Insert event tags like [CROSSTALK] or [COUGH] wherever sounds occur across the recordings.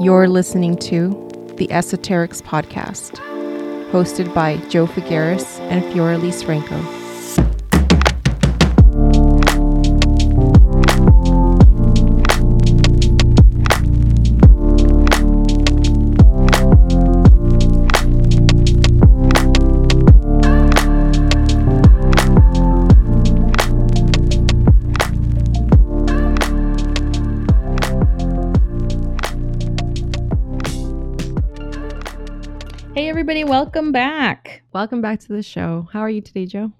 You're listening to the Esoterix Podcast, hosted by Jo Figueras and Fioraliz welcome back. Welcome back to the show. How are you today, Jo?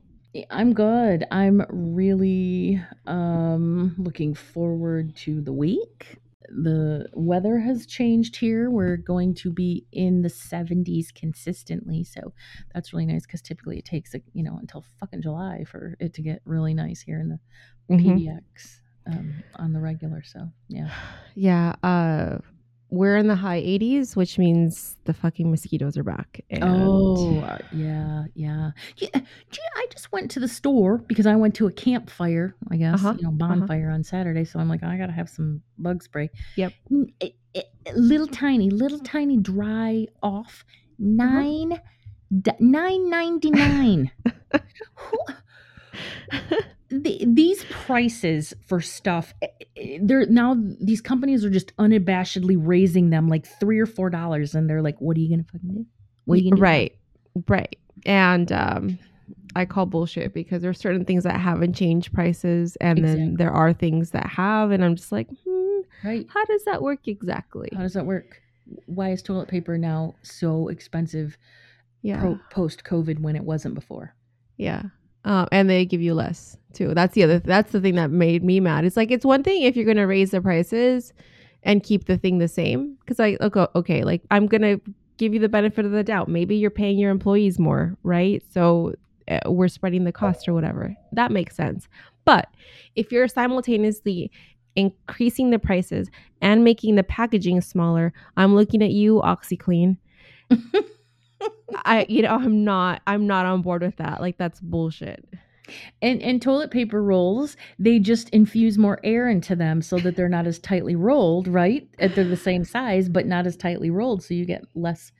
I'm good. I'm really um, looking forward to the week. The weather has changed here. We're going to be in the 70s consistently, so that's really nice because typically it takes a, you know until fucking July for it to get really nice here in the Mhm. PDX um, on the regular. So yeah, Yeah, uh, we're in the high 80s, which means the fucking mosquitoes are back. And Oh, uh, yeah, yeah. yeah. gee, I just went to the store because I went to a campfire, I guess, Uh-huh, you know, bonfire on Saturday. So I'm like, I gotta have some bug spray. Yep. It- it- little tiny, little tiny dry off nine nine ninety nine. [LAUGHS] the, these prices for stuff eh, eh, they're now these companies are just unabashedly raising them like three or four dollars and they're like what are you gonna fucking do what are you gonna do right, right. And um, I call bullshit because there's certain things that haven't changed prices, and then there are things that have, and I'm just like, hmm, right how does that work exactly? how does that work why is toilet paper now so expensive Yeah, pro- post covid when it wasn't before yeah. Um, and they give you less too. That's the other. That's the thing that made me mad. It's like it's one thing if you're gonna raise the prices and keep the thing the same, because I okay, okay, like I'm gonna give you the benefit of the doubt. Maybe you're paying your employees more, right? So uh, we're spreading the cost or whatever. That makes sense. But if you're simultaneously increasing the prices and making the packaging smaller, I'm looking at you, OxiClean. [LAUGHS] I, you know, I'm not, I'm not on board with that. Like that's bullshit. and and toilet paper rolls they just infuse more air into them so that they're not as tightly rolled right Uh, they're the same size but not as tightly rolled so you get less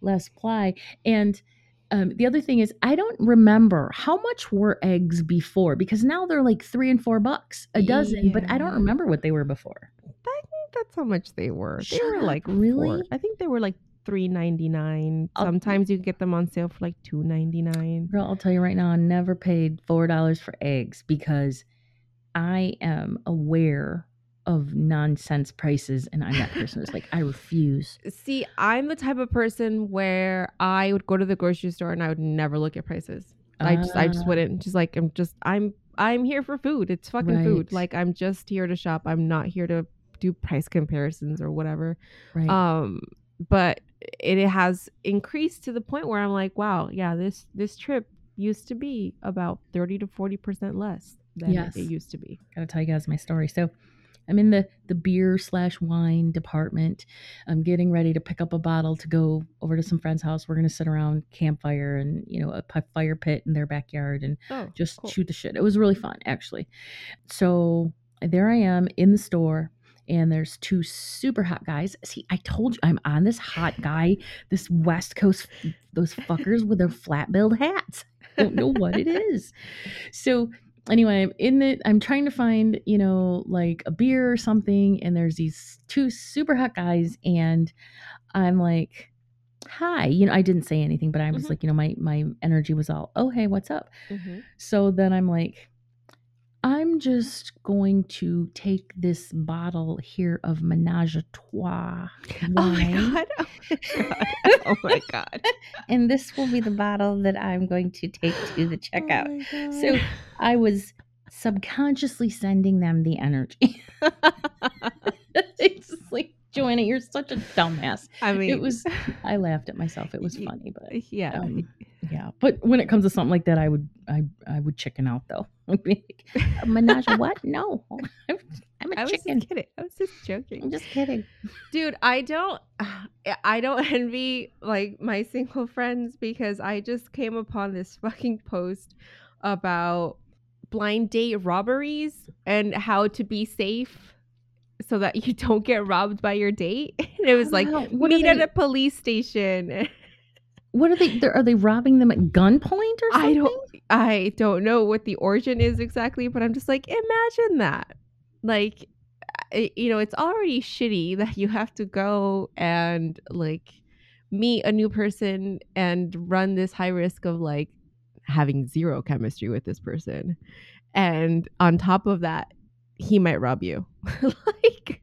less ply and um, the other thing is i don't remember how much were eggs before because now they're like three and four bucks a dozen but i don't remember what they were before I think that's how much they were. They Shut were up, like really? four- I think they were like three ninety nine. Sometimes you can get them on sale for like two ninety nine. Girl, I'll tell you right now, I never paid four dollars for eggs because I am aware of nonsense prices, and I'm that person who's like, I refuse. See, I'm the type of person where I would go to the grocery store and I would never look at prices. I just, I just Ah. wouldn't. Just like I'm just, I'm, I'm here for food. It's fucking food. Like I'm just here to shop. I'm not here to do price comparisons or whatever. Right. um but it has increased to the point where i'm like wow yeah this this trip used to be about 30 to 40 percent less than Yes. it used to be Gotta tell you guys my story. So I'm in the the beer slash wine department. I'm getting ready to pick up a bottle to go over to some friend's house. We're gonna sit around campfire and you know a fire pit in their backyard and oh just shoot the shit. It was really fun, actually. So there I am in the store, and there's two super hot guys. See, I told you I'm on this hot guy, this West Coast, those fuckers with their flat billed hats. I don't know what it is. So anyway, I'm in the I'm trying to find, you know, like a beer or something, and there's these two super hot guys, and I'm like, hi. You know, I didn't say anything, but I was Mhm. like, you know, my my energy was all, oh hey, what's up? Mhm. So then I'm like, I'm just going to take this bottle here of Menage a Trois oh my wine, god. Oh my god. Oh my god. [LAUGHS] And this will be the bottle that I'm going to take to the oh checkout. Oh So I was subconsciously sending them the energy. [LAUGHS] it's just like, Joanna, you're such a dumbass. i mean It was, [LAUGHS] I laughed at myself. It was funny, but yeah um, yeah. But when it comes to something like that, I would, I, I would chicken out though. [LAUGHS] I'd be like, "A menage a what? No, I'm, I'm a i was chicken. just kidding i was just joking I'm just kidding. dude i don't [SIGHS] i don't envy like my single friends because i just came upon this fucking post about blind date robberies and how to be safe so that you [LAUGHS] don't get robbed by your date. [LAUGHS] And it was like meet at they- a police station. [LAUGHS] What are they? they're- they robbing them at gunpoint or something? I don't I don't know what the origin is exactly, but I'm just like imagine that. Like uh, you know, it's already shitty that you have to go and like meet a new person and run this high risk of like having zero chemistry with this person. And on top of that, he might rob you. [LAUGHS] like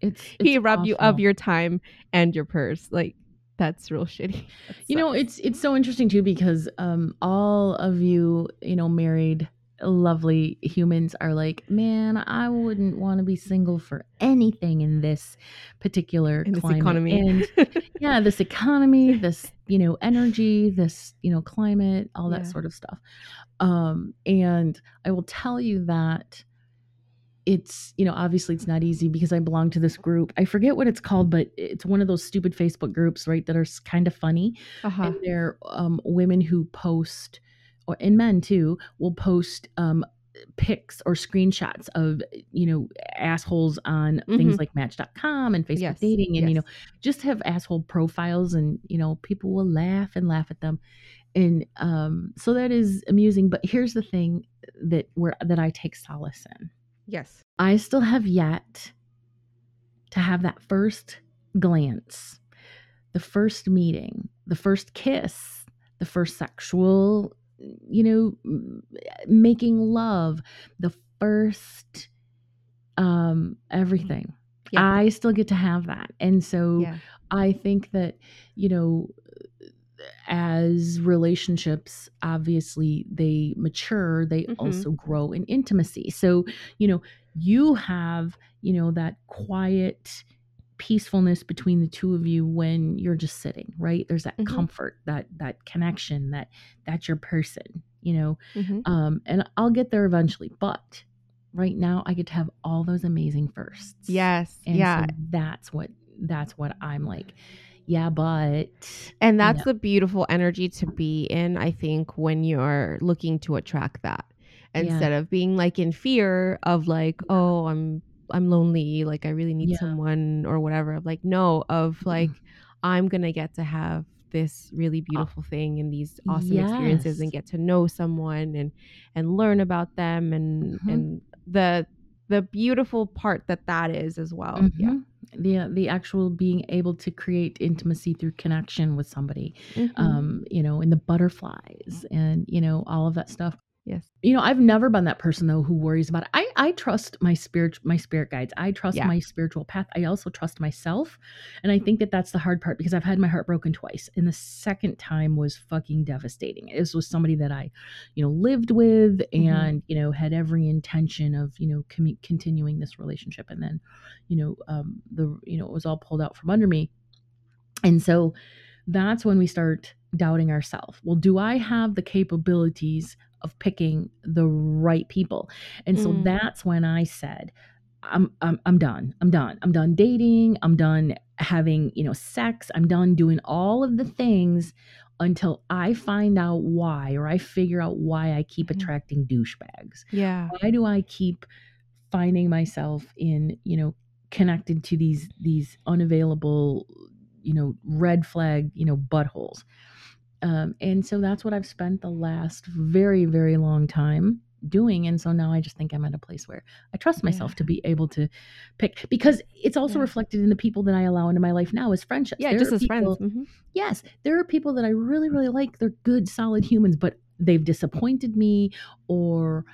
It's, he rob you of your time and your purse. Like that's real [LAUGHS] shitty. That You know, it's it's so interesting too because um all of you, you know, married lovely humans are like, man, I wouldn't want to be single for anything in this particular in this economy. And [LAUGHS] yeah, this economy, this, you know, energy, this, you know, climate, all that Yeah. sort of stuff. Um and I will tell you that it's you know obviously it's not easy because i belong to this group. I forget what it's called but it's one of those stupid facebook groups right that are kind of funny. Uh-huh. and they're um, women who post or and men too will post um, pics or screenshots of you know assholes on things Mhm. like match.com and facebook Yes, dating and you know just have asshole profiles and you know people will laugh and laugh at them. And um, so that is amusing but here's the thing that where that i take solace in Yes. I still have yet to have that first glance, the first meeting, the first kiss, the first sexual, you know, making love, the first um everything. Yeah. I still get to have that. And so Yeah. I think that, you know, as relationships obviously they mature, they Mhm. also grow in intimacy. So, you know, you have, you know, that quiet peacefulness between the two of you when you're just sitting, right? There's that Mhm. comfort, that that connection, that that's your person, you know. Mhm. Um and I'll get there eventually, but right now I get to have all those amazing firsts. Yes. And yeah. so that's what that's what I'm like. Yeah, but and that's know. the beautiful energy to be in, I think, when you're looking to attract that. Yeah. Instead of being like in fear of like, oh, I'm I'm lonely, like I really need Yeah. someone or whatever. Like, no, of like I'm gonna get to have this really beautiful thing and these awesome experiences and get to know someone and and learn about them and Mhm. and the the beautiful part that that is as well. Yeah. The the actual being able to create intimacy through connection with somebody Mhm. um you know and the butterflies and you know all of that stuff yes. you know i've never been that person though who worries about it i i trust my spirit my spirit guides i trust Yeah. my spiritual path i also trust myself and i think that that's the hard part because i've had my heart broken twice and the second time was fucking devastating this was somebody that i you know lived with Mhm. and you know had every intention of you know commu- continuing this relationship and then you know um the you know it was all pulled out from under me and so that's when we start doubting ourselves. Well, do I have the capabilities of picking the right people? And so Mm. that's when I said, I'm, I'm I'm done. I'm done. I'm done dating. I'm done having, you know, sex. I'm done doing all of the things until I find out why or I figure out why I keep Mhm. attracting douchebags Yeah. why do i keep finding myself in you know connected to these these unavailable you know red flag you know buttholes um, and so that's what i've spent the last very very long time doing and so now i just think i'm at a place where i trust myself Yeah. to be able to pick because it's also Yeah. reflected in the people that i allow into my life now as friendships Yeah, There just as friends. people- Mhm. yes, there are people that I really, really like. They're good, solid humans, but they've disappointed me or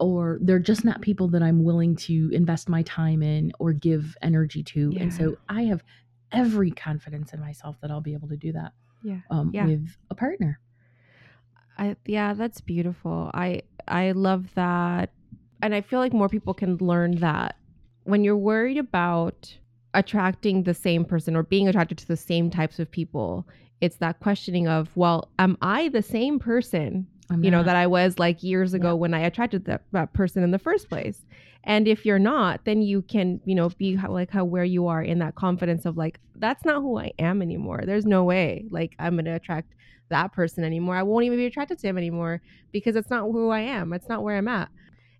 or they're just not people that I'm willing to invest my time in or give energy to. And so I have every confidence in myself that I'll be able to do that Yeah. um, Yeah. with a partner. I yeah, that's beautiful. I I love that. And I feel like more people can learn that when you're worried about attracting the same person or being attracted to the same types of people, it's that questioning of, well, am I the same person, I'm you know, not- that I was like years ago Yeah. when I attracted that, that person in the first place? And if you're not, then you can, you know, be how, like how where you are in that confidence of like, that's not who I am anymore. There's no way like I'm going to attract that person anymore. I won't even be attracted to him anymore because it's not who I am. It's not where I'm at.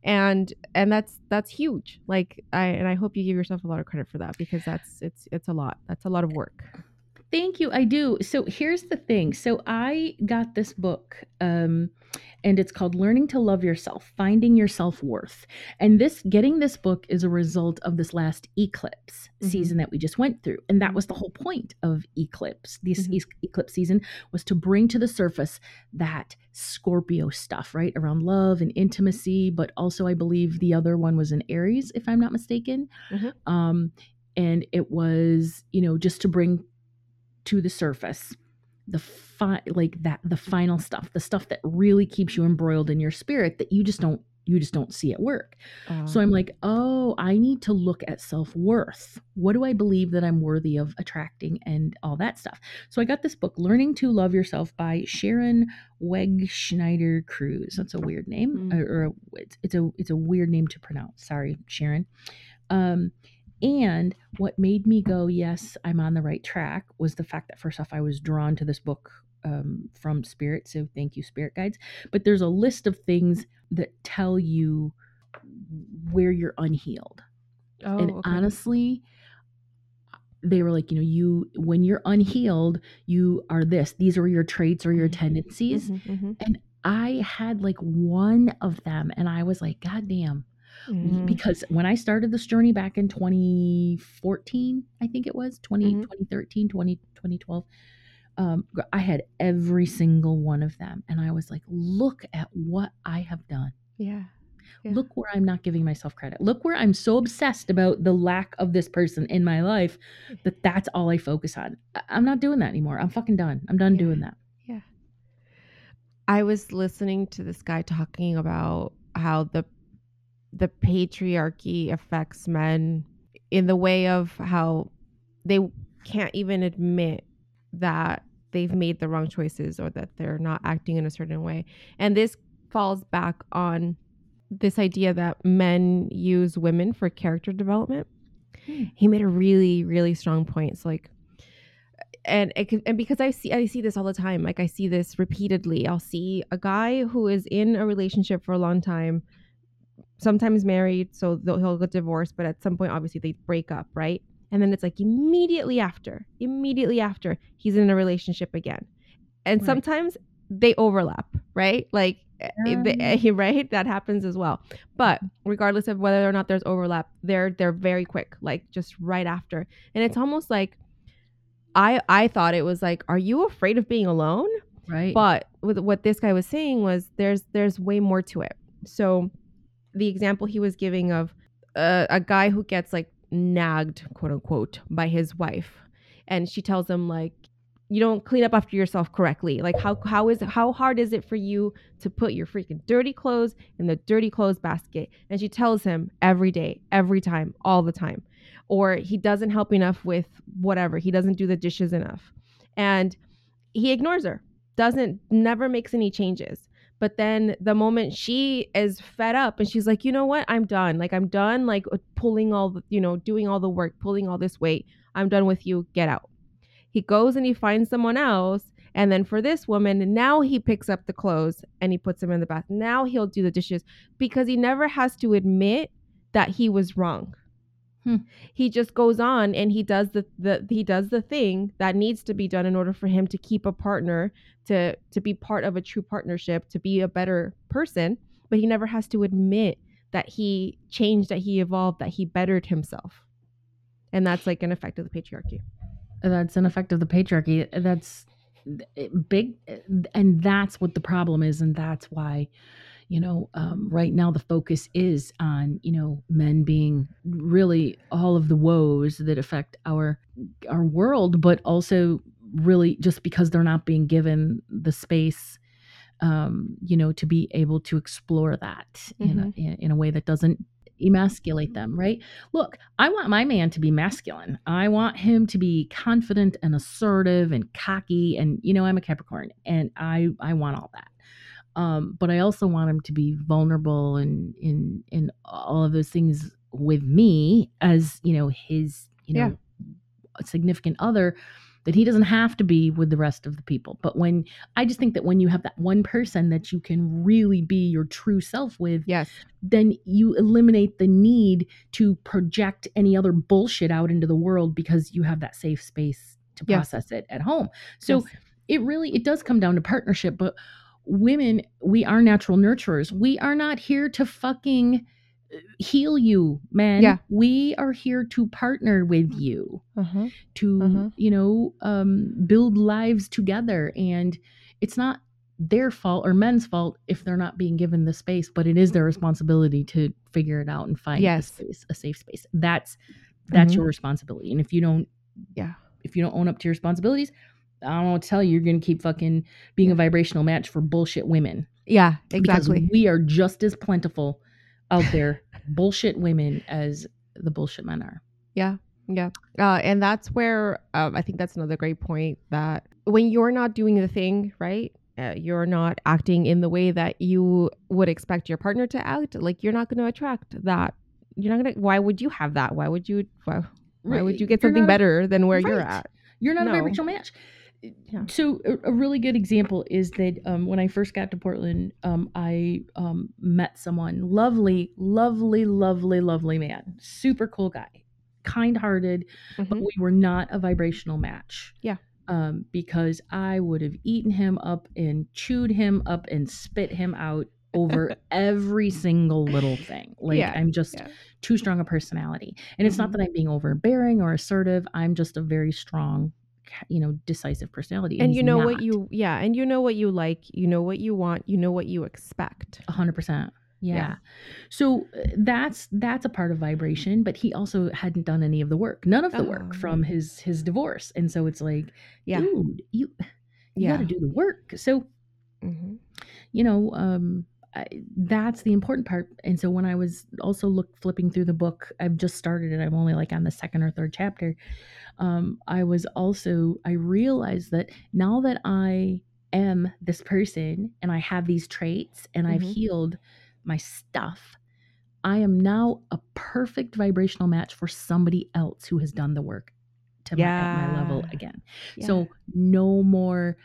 and and that's that's huge like i and i hope you give yourself a lot of credit for that because that's it's it's a lot that's a lot of work Thank you. I do. So here's the thing. So I got this book, um, and it's called Learning to Love Yourself, Finding Your Self Worth. And this getting this book is a result of this last eclipse Mhm. season that we just went through. And that was the whole point of eclipse. This Mhm. e- eclipse season was to bring to the surface that Scorpio stuff, right? Around love and intimacy, but also I believe the other one was in Aries, if I'm not mistaken. Mhm. Um, and it was, you know, just to bring to the surface. The fi- like that the final stuff the stuff that really keeps you embroiled in your spirit that you just don't you just don't see at work. So i'm like oh i need to look at self-worth. What do i believe that i'm worthy of attracting and all that stuff? So i got this book learning to love yourself by sharon Wegscheider-Cruse. That's a weird name Mm. or, or it's, it's a it's a weird name to pronounce. Sorry sharon. Um and what made me go, yes, I'm on the right track, was the fact that first off, I was drawn to this book um, from Spirit. So thank you, Spirit Guides. But there's a list of things that tell you where you're unhealed. oh, and okay. honestly, they were like, you know, you, when you're unhealed, you are this. These are your traits or your Mhm. tendencies. Mhm, mhm, I had like one of them, and I was like, God damn mhm. because when I started this journey back in 2014, I think it was 20, Mhm. 2013, 20, 2012, um, I had every single one of them. And I was like, look at what I have done. yeah Yeah. Look where I'm not giving myself credit. Look where I'm so obsessed about the lack of this person in my life that that's all I focus on. I- I'm not doing that anymore. I'm fucking done. I'm done Yeah. doing that. Yeah. I was listening to this guy talking about how the the patriarchy affects men in the way of how they can't even admit that they've made the wrong choices or that they're not acting in a certain way. And this falls back on this idea that men use women for character development. Hmm. He made a really really strong point. It's like and it and because I see I see this all the time. Like I see this repeatedly. I'll see a guy who is in a relationship for a long time, sometimes married, so he'll get divorced, but at some point, obviously, they break up, right? And then it's like immediately after, immediately after, he's in a relationship again, and Right. sometimes they overlap, right? Like, eh, they- um. eh, [LAUGHS] right, that happens as well. But mm. regardless of whether or not there's overlap, they're they're very quick, like just right after, and it's almost like. I, I thought it was like, are you afraid of being alone? Right. But with what this guy was saying was there's there's way more to it. So the example he was giving of uh, a guy who gets like nagged, quote unquote, by his wife, and she tells him like you don't clean up after yourself correctly. Like how how is how hard is it for you to put your freaking dirty clothes in the dirty clothes basket? And she tells him every day, every time, all the time. Or he doesn't help enough with whatever. He doesn't do the dishes enough. And he ignores her. Doesn't never makes any changes. But then the moment she is fed up and she's like, "You know what? I'm done. Like I'm done like uh, pulling all the, you know, doing all the work, pulling all this weight. I'm done with you. Get out." He goes and he finds someone else. And then for this woman, now he picks up the clothes and he puts them in the bath. Now he'll do the dishes because he never has to admit that he was wrong. Hmm. He just goes on and he does the, the he does the thing that needs to be done in order for him to keep a partner, to to be part of a true partnership, to be a better person. But he never has to admit that he changed, that he evolved, that he bettered himself. And that's like an effect of the patriarchy. that's an effect of the patriarchy that's big and that's what the problem is and that's why you know um, right now the focus is on you know men being really all of the woes that affect our our world but also really just because they're not being given the space um, you know to be able to explore that in, a, in, in a way that doesn't emasculate them right? Look i want my man to be masculine. I want him to be confident and assertive and cocky and you know i'm a capricorn and i i want all that um but i also want him to be vulnerable and in in all of those things with me as you know his you know significant other that he doesn't have to be with the rest of the people. But when I just think that when you have that one person that you can really be your true self with, Yes. then you eliminate the need to project any other bullshit out into the world because you have that safe space to Yes. process it at home. So Yes. it really it does come down to partnership, but women, we are natural nurturers. We are not here to fucking uh, heal you, man. Yeah. We are here to partner with you Uh-huh. to Uh-huh. you know um, build lives together and it's not their fault or men's fault if they're not being given the space but it is their responsibility to figure it out and find Yes. a space a safe space that's that's Mhm. your responsibility and if you don't Yeah. if you don't own up to your responsibilities i don't to tell you you're gonna keep fucking being a vibrational match for bullshit women Yeah, exactly. because we are just as plentiful out there bullshit women as the bullshit men are Yeah. Yeah. Uh, and that's where um, I think that's another great point that when you're not doing the thing right, uh, you're not acting in the way that you would expect your partner to act. Like you're not going to attract that. You're not going to. Why would you have that? Why would you? Why, why would you get something better than where you're at? You're not No. a vibrational match. Yeah. So a, a really good example is that um, when I first got to Portland, um, I um, met someone lovely, lovely, lovely, lovely man, super cool guy, kind-hearted, but Mhm. we were not a vibrational match. Yeah. Um, because I would have eaten him up and chewed him up and spit him out over [LAUGHS] every single little thing. Like Yeah, I'm just yeah. too strong a personality. And it's not Mhm. that I'm being overbearing or assertive. I'm just a very strong, you know, decisive personality. And he's you know what you yeah, and you know what you like, you know what you want, you know what you expect. Hundred percent. Yeah. Yeah. So uh, that's that's a part of vibration, but he also hadn't done any of the work, none of the Oh. work from his his divorce, and so it's like, Yeah. dude, you you Yeah. got to do the work. So hmm you know, um, I, that's the important part. And so when I was also look flipping through the book, I've just started it. I'm only like on the second or third chapter. Um, I was also I realized that now that I am this person and I have these traits and I've Mhm. healed my stuff, I am now a perfect vibrational match for somebody else who has done the work to my, at my level again. Yeah. So no more.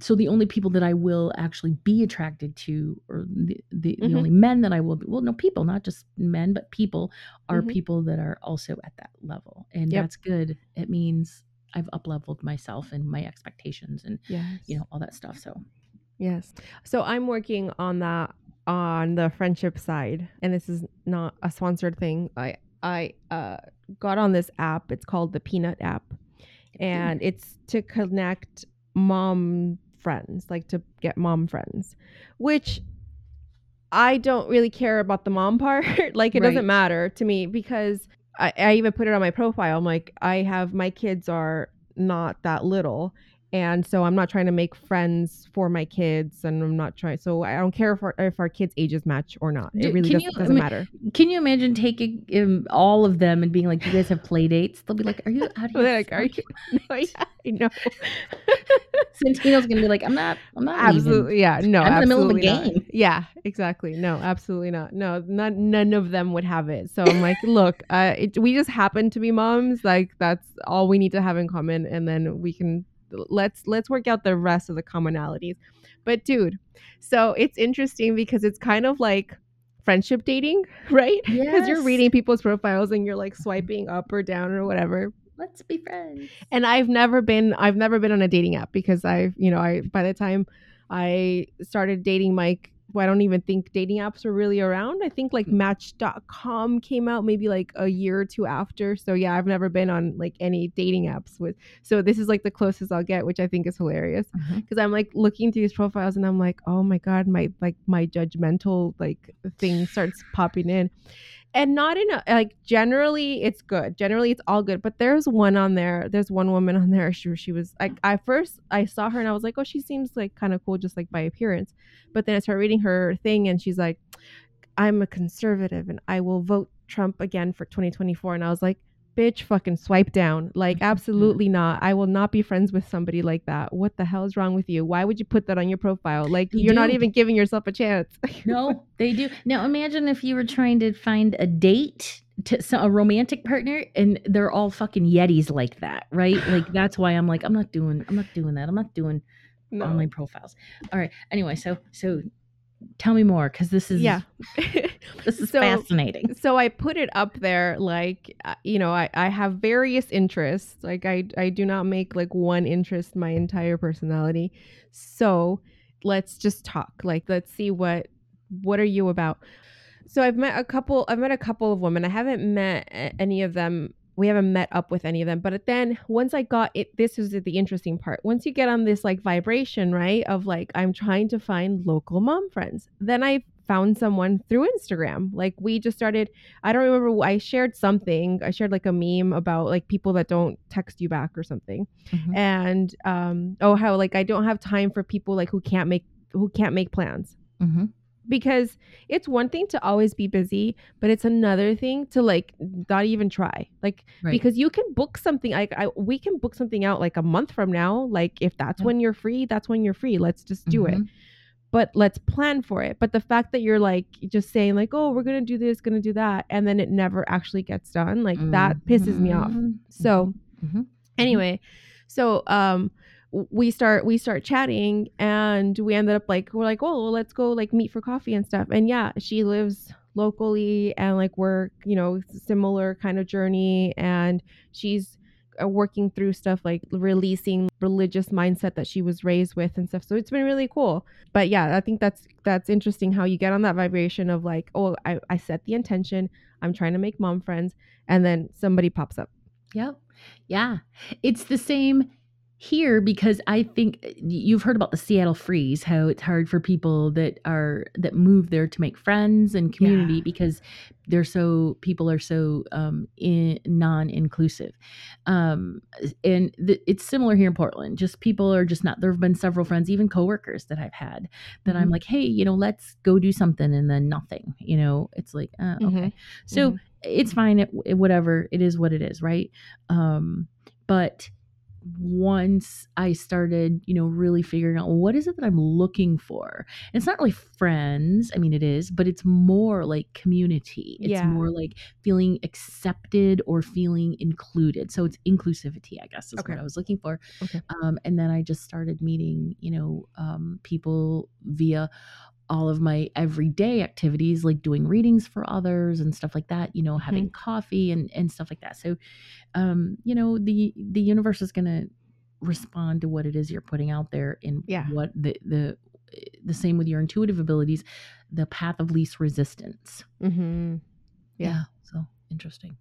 So the only people that I will actually be attracted to, or the the, the Mhm. only men that I will be, well, no people, not just men, but people are Mhm. people that are also at that level, and Yep. that's good. It means I've up leveled myself and my expectations, and yes. you know all that stuff. So Yes. So I'm working on that on the friendship side, and this is not a sponsored thing. I I uh, got on this app. It's called the Peanut app, and it's to connect mom friends, like to get mom friends, which I don't really care about the mom [LAUGHS] part. like it Right. doesn't matter to me because I, I even put it on my profile. I'm like, I have my kids are not that little. And so I'm not trying to make friends for my kids, and I'm not trying. So I don't care if our, if our kids' ages match or not. It really does, you- I doesn't mean, matter. Can you imagine taking um, all of them and being like, "You guys have play dates"? They'll be like, "Are you out of your like, are you? [LAUGHS] No, yeah, [LAUGHS] I know. [LAUGHS] Santino's gonna be like, I'm not, I'm not leaving. absolutely, yeah, no, I'm in the middle of a absolutely not. game. Yeah, exactly. No, absolutely not. No, not none of them would have it. So I'm like, look, uh, it, we just happen to be moms. Like that's all we need to have in common, and then we can let's let's work out the rest of the commonalities. But dude, so it's interesting because it's kind of like friendship dating, [LAUGHS] right? Because you're reading people's profiles and you're like swiping up or down or whatever. Let's be friends. and I've never been I've never been on a dating app because I've you know I by the time I started dating Mike I don't even think dating apps were really around. I think like hmm. match.com came out maybe like a year or two after. So yeah, I've never been on like any dating apps with so this is like the closest I'll get, which I think is hilarious. Mm-hmm. Because I'm like looking through these profiles and I'm like, oh my God, my like my judgmental like thing starts popping in and not in a like generally it's good. Generally it's all good. But there's one on there there's one woman on there she, she was like i first i saw her and i was like oh she seems like kind of cool just like by appearance. But then i started reading her thing and she's like i'm a conservative and i will vote trump again for 2024 and i was like bitch, fucking swipe down. Like, [LAUGHS] absolutely not. I will not be friends with somebody like that. What the hell is wrong with you? Why would you put that on your profile? Like, They you're not even giving yourself a chance. [LAUGHS] No, they do. Now imagine if you were trying to find a date to so, a romantic partner and they're all fucking yetis like that, right? [SIGHS] Like that's why I'm like I'm not doing I'm not doing that. I'm not doing no. online profiles. All right. Anyway, so so tell me more cuz this is yeah. [LAUGHS] this is So- fascinating. so I put it up there like uh, you know I, I have various interests like I I do not make like one interest my entire personality so let's just talk like let's see what what are you about so I've met a couple I've met a couple of women I haven't met any of them we haven't met up with any of them but then once I got it this is the interesting part once you get on this like vibration right of like I'm trying to find local mom friends then I found someone through Instagram like we just started I don't remember. I shared something. I shared like a meme about like people that don't text you back or something. Mhm. And um, oh, how like I don't have time for people like who can't make who can't make plans Mhm. Because it's one thing to always be busy, but it's another thing to like not even try. Like Right. because you can book something like I we can book something out like a month from now. Like if that's Yeah. when you're free, that's when you're free. Let's just do it Mhm. but let's plan for it. But the fact that you're like just saying like, "Oh, we're going to do this, going to do that," and then it never actually gets done, like that pisses me off. Mhm. So, Mhm. anyway, so um we start we start chatting and we ended up like we're like, "Oh, well, let's go like meet for coffee and stuff." And yeah, she lives locally and like we're, you know, similar kind of journey and she's uh, working through stuff like releasing religious mindset that she was raised with and stuff. So it's been really cool. But yeah, I think that's that's interesting how you get on that vibration of like, oh, I, I set the intention. I'm trying to make mom friends, and then somebody pops up. Yep. Yeah. It's the same here because I think uh, you've heard about the Seattle freeze, how it's hard for people that are that move there to make friends and community Yeah. because they're so people are so um in, non-inclusive. Um and th- it's similar here in Portland. Just people are just not there've been several friends, even coworkers that I've had that I'm Mhm. like, "Hey, you know, let's go do something." And then nothing. You know, it's like, uh, okay. So Mhm. it's fine it, it- whatever it is what it is right um but once i started you know really figuring out well, what is it that i'm looking for and it's not really friends i mean it is but it's more like community it's Yeah. more like feeling accepted or feeling included so it's inclusivity i guess is Okay. what i was looking for Okay. um, and then i just started meeting you know um, people via all of my everyday activities like doing readings for others and stuff like that you know having coffee and and stuff like that so um you know the the universe is going to respond to what it is you're putting out there in Yeah. what the the the same with your intuitive abilities the path of least resistance Mm-hmm. Yeah. so interesting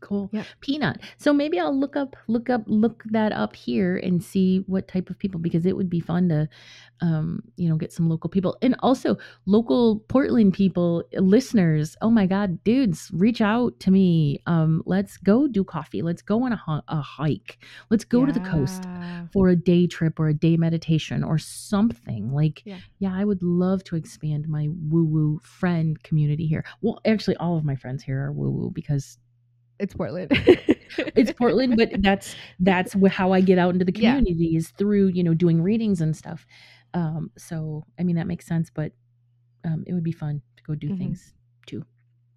cool Yeah. peanut. So maybe i'll look up look up look that up here and see what type of people because it would be fun to um you know get some local people. And also local portland people listeners oh my god dudes reach out to me. Um let's go do coffee. Let's go on a, a hike. Let's go to the coast for a day trip or a day meditation or something. Like Yeah. yeah i would love to expand my woo woo friend community here. Well actually all of my friends here are woo woo because It's Portland. it's portland but [LAUGHS] that's that's how i get out into the Yeah. community is through you know doing readings and stuff um so i mean that makes sense but um it would be fun to go do Mhm. things too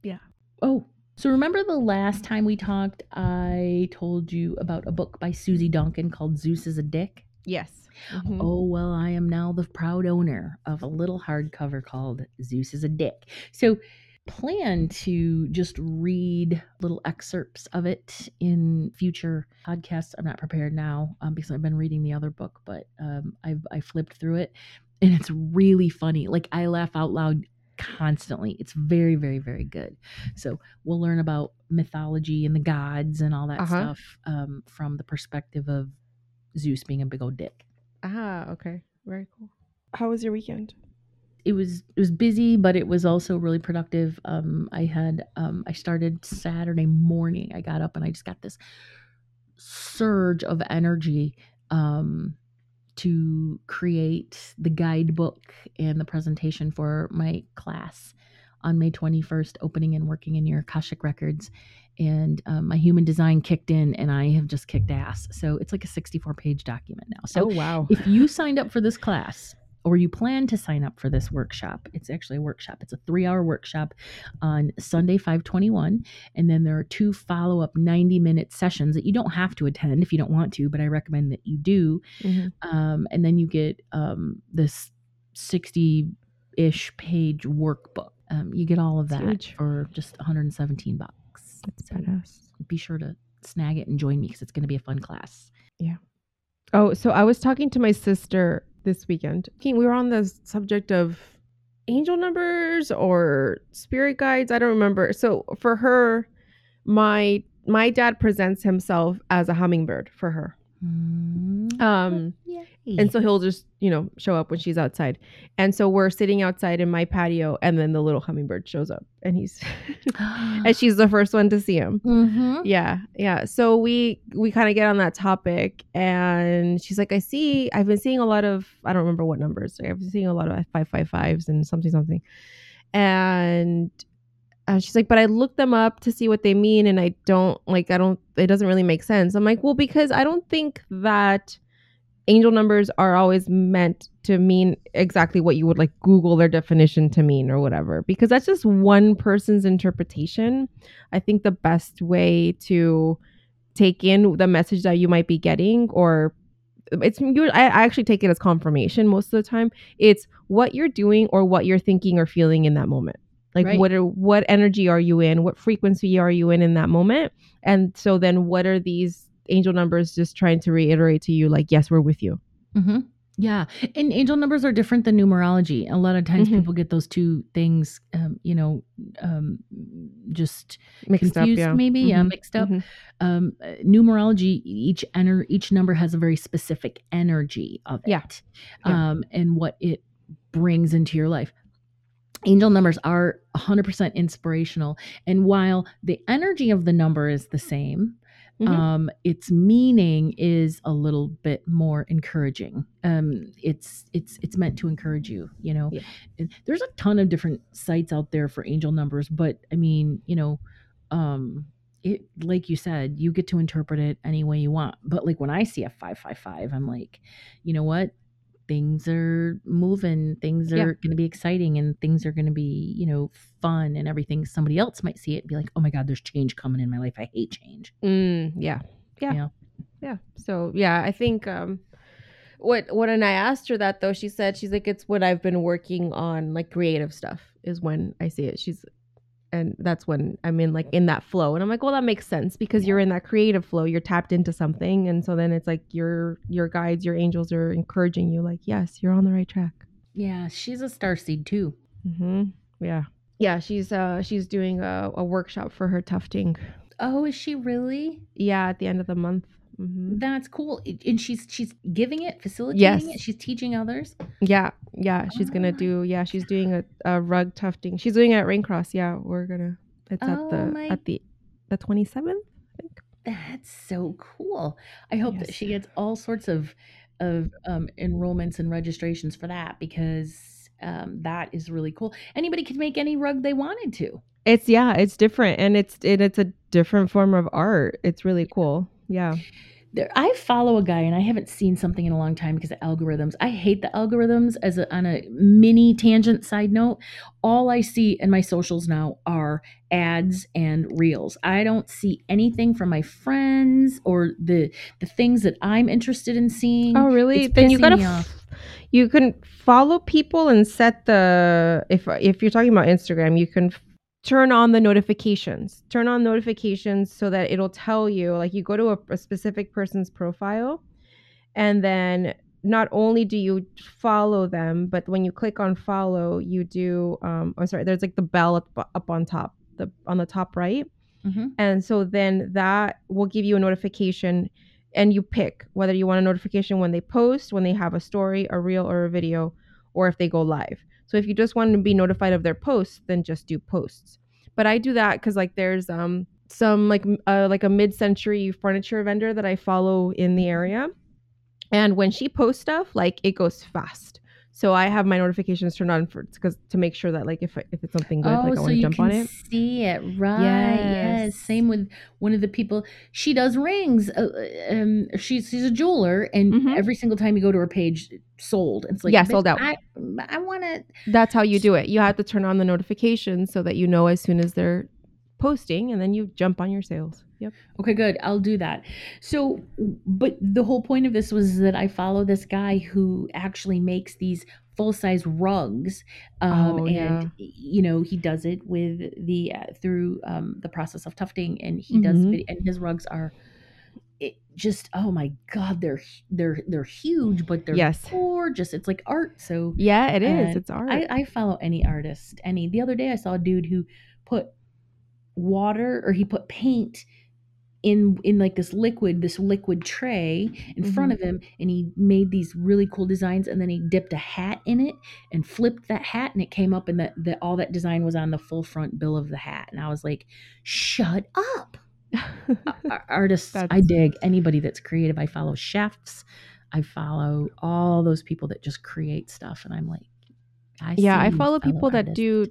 Yeah. oh so remember the last time we talked i told you about a book by susie duncan called zeus is a dick yes. Mhm. Oh, well, I am now the proud owner of a little hardcover called Zeus is a Dick. So, plan to just read little excerpts of it in future podcasts. I'm not prepared now um, because I've been reading the other book, but um, I've I flipped through it and it's really funny. Like, I laugh out loud constantly. It's very, very, very good. So, we'll learn about mythology and the gods and all that Uh-huh. stuff um, from the perspective of Zeus being a big old dick. Ah, okay. Very cool. How was your weekend? It was it was busy but it was also really productive um i had um i started saturday morning i got up and i just got this surge of energy um to create the guidebook and the presentation for my class on may 21st opening and working in your akashic records and um, my human design kicked in, and I have just kicked ass. So it's like a 64 page document now. So oh wow. if you signed up for this class or you plan to sign up for this workshop, it's actually a workshop. It's a three hour workshop on Sunday, 521. And then there are two follow up 90 minute sessions that you don't have to attend if you don't want to, but I recommend that you do. Mhm. Um, and then you get um, this 60 ish page workbook. Um, you get all of that for just 117 bucks. That's So badass. be sure to snag it and join me because it's going to be a fun class. Yeah. Oh, so I was talking to my sister this weekend. We were on the subject of angel numbers or spirit guides. I don't remember. So for her, my my dad presents himself as a hummingbird for her. Um and so he'll just, you know, show up when she's outside. And so we're sitting outside in my patio and then the little hummingbird shows up and he's [LAUGHS] [GASPS] and she's the first one to see him. mm-hmm. Yeah, yeah. So we we kind of get on that topic, and she's like, "I see. I've been seeing a lot of. I don't remember what numbers. I've been seeing a lot of five five fives and something something." And uh, she's like, "But I looked them up to see what they mean, and I don't like. I don't. It doesn't really make sense." I'm like, "Well, because I don't think that." Angel numbers are always meant to mean exactly what you would like Google their definition to mean or whatever, because that's just one person's interpretation. I think the best way to take in the message that you might be getting or it's you I, I actually take it as confirmation most of the time it's what you're doing or what you're thinking or feeling in that moment like Right. what are what energy are you in what frequency are you in in that moment and so then what are these angel numbers just trying to reiterate to you like yes we're with you Mm-hmm. Yeah, and angel numbers are different than numerology. A lot of times, Mhm. people get those two things, um, you know, um, just mixed confused, up yeah maybe, yeah, Mhm, mixed up. mhm. Um, numerology, each ener- each number has a very specific energy of it, Yeah. Yeah. um, and what it brings into your life. Angel numbers are 100% inspirational, and while the energy of the number is the same, Mhm. um its meaning is a little bit more encouraging. Um it's it's it's meant to encourage you you know? Yeah. there's a ton of different sites out there for angel numbers but i mean you know um it like you said you get to interpret it any way you want. But like when i see a 555 i'm like you know what things are moving things are Yeah. going to be exciting and things are going to be you know fun and everything somebody else might see it and be like oh my god there's change coming in my life i hate change Mm, yeah. yeah. Yeah. Yeah. So yeah, I think um what what and I asked her that though, she said she's like it's when I've been working on like creative stuff is when I see it. She's and that's when I'm in like in that flow. And I'm like, well that makes sense because you're in that creative flow. You're tapped into something. And so then it's like your your guides, your angels are encouraging you like, yes, you're on the right track. Yeah, she's a star seed too. Mm-hmm. Yeah. Yeah, she's uh she's doing a, a workshop for her tufting. Oh, is she really? Yeah, at the end of the month. Hmm That's cool. And she's she's giving it, facilitating Yes. it. She's teaching others. Yeah, yeah, she's gonna Oh. do. Yeah, she's doing a, a rug tufting. She's doing it at Raincross. Yeah, we're gonna. It's at Oh the my- at the the twenty seventh. I think. That's so cool. I hope that she gets all sorts of of um, enrollments and registrations for that because um, that is really cool. Anybody could make any rug they wanted to. It's yeah, it's different, and it's it, it's a different form of art. It's really cool. Yeah. There, I follow a guy and I haven't seen something in a long time because of algorithms. I hate the algorithms. As a, on a mini tangent side note, all I see in my socials now are ads and reels. I don't see anything from my friends or the the things that I'm interested in seeing. Oh really? It's then you gotta. me f- off. You can follow people and set the if if you're talking about Instagram, you can turn on the notifications. Turn on notifications so that it'll tell you like you go to a, a specific person's profile, and then not only do you follow them, but when you click on follow, you do. Um, I'm sorry. There's like the bell up, up on top, the on the top right. Mhm. And so then that will give you a notification and you pick whether you want a notification when they post, when they have a story, a reel, or a video, or if they go live. So if you just want to be notified of their posts, then just do posts. But I do that because like there's um some like uh, like a mid-century furniture vendor that I follow in the area, and when she posts stuff, like it goes fast. So I have my notifications turned on for because to make sure that like if if it's something good, Oh, like I so want to jump can on it. see it, right? Yes. Yes. Same with one of the people. She does rings. Uh, uh, um, she's she's a jeweler, and Mhm. every single time you go to her page, sold. It's like Yeah, sold out. I I want to. That's how you do it. You have to turn on the notifications so that you know as soon as they're posting, and then you jump on your sales. Yep. Okay, good. I'll do that. So, but the whole point of this was that I follow this guy who actually makes these full size rugs, um, Oh, and yeah. you know he does it with the uh, through um, the process of tufting, and he does Mhm. vid- and his rugs are. It just oh my god they're they're they're huge but they're Yes. gorgeous it's like art so Yeah, it is. It's art. I, I follow any artist. Any the other day I saw a dude who put water or he put paint in in like this liquid, this liquid tray in front Mm-hmm. of him, and he made these really cool designs. And then he dipped a hat in it and flipped that hat, and it came up, and that that all that design was on the full front bill of the hat. And I was like, "Shut up!" Ar- [LAUGHS] Artists, I dig anybody that's creative. I follow chefs. I follow all those people that just create stuff, and I'm like, I yeah, I follow people that artists. do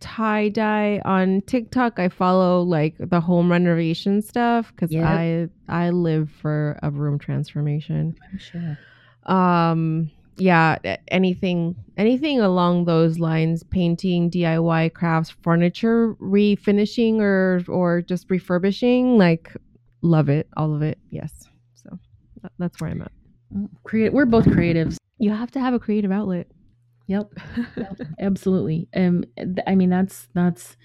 tie dye on TikTok. I follow like the home renovation stuff because Yep. I I live for a room transformation. I'm sure. Um, yeah, anything anything along those lines, painting, DIY crafts, furniture refinishing or or just refurbishing, like love it, all of it. Yes. So that's where I'm at. Create. We're both creatives. You have to have a creative outlet. Yep. [LAUGHS] Yep, absolutely. Um, th- I mean, that's that's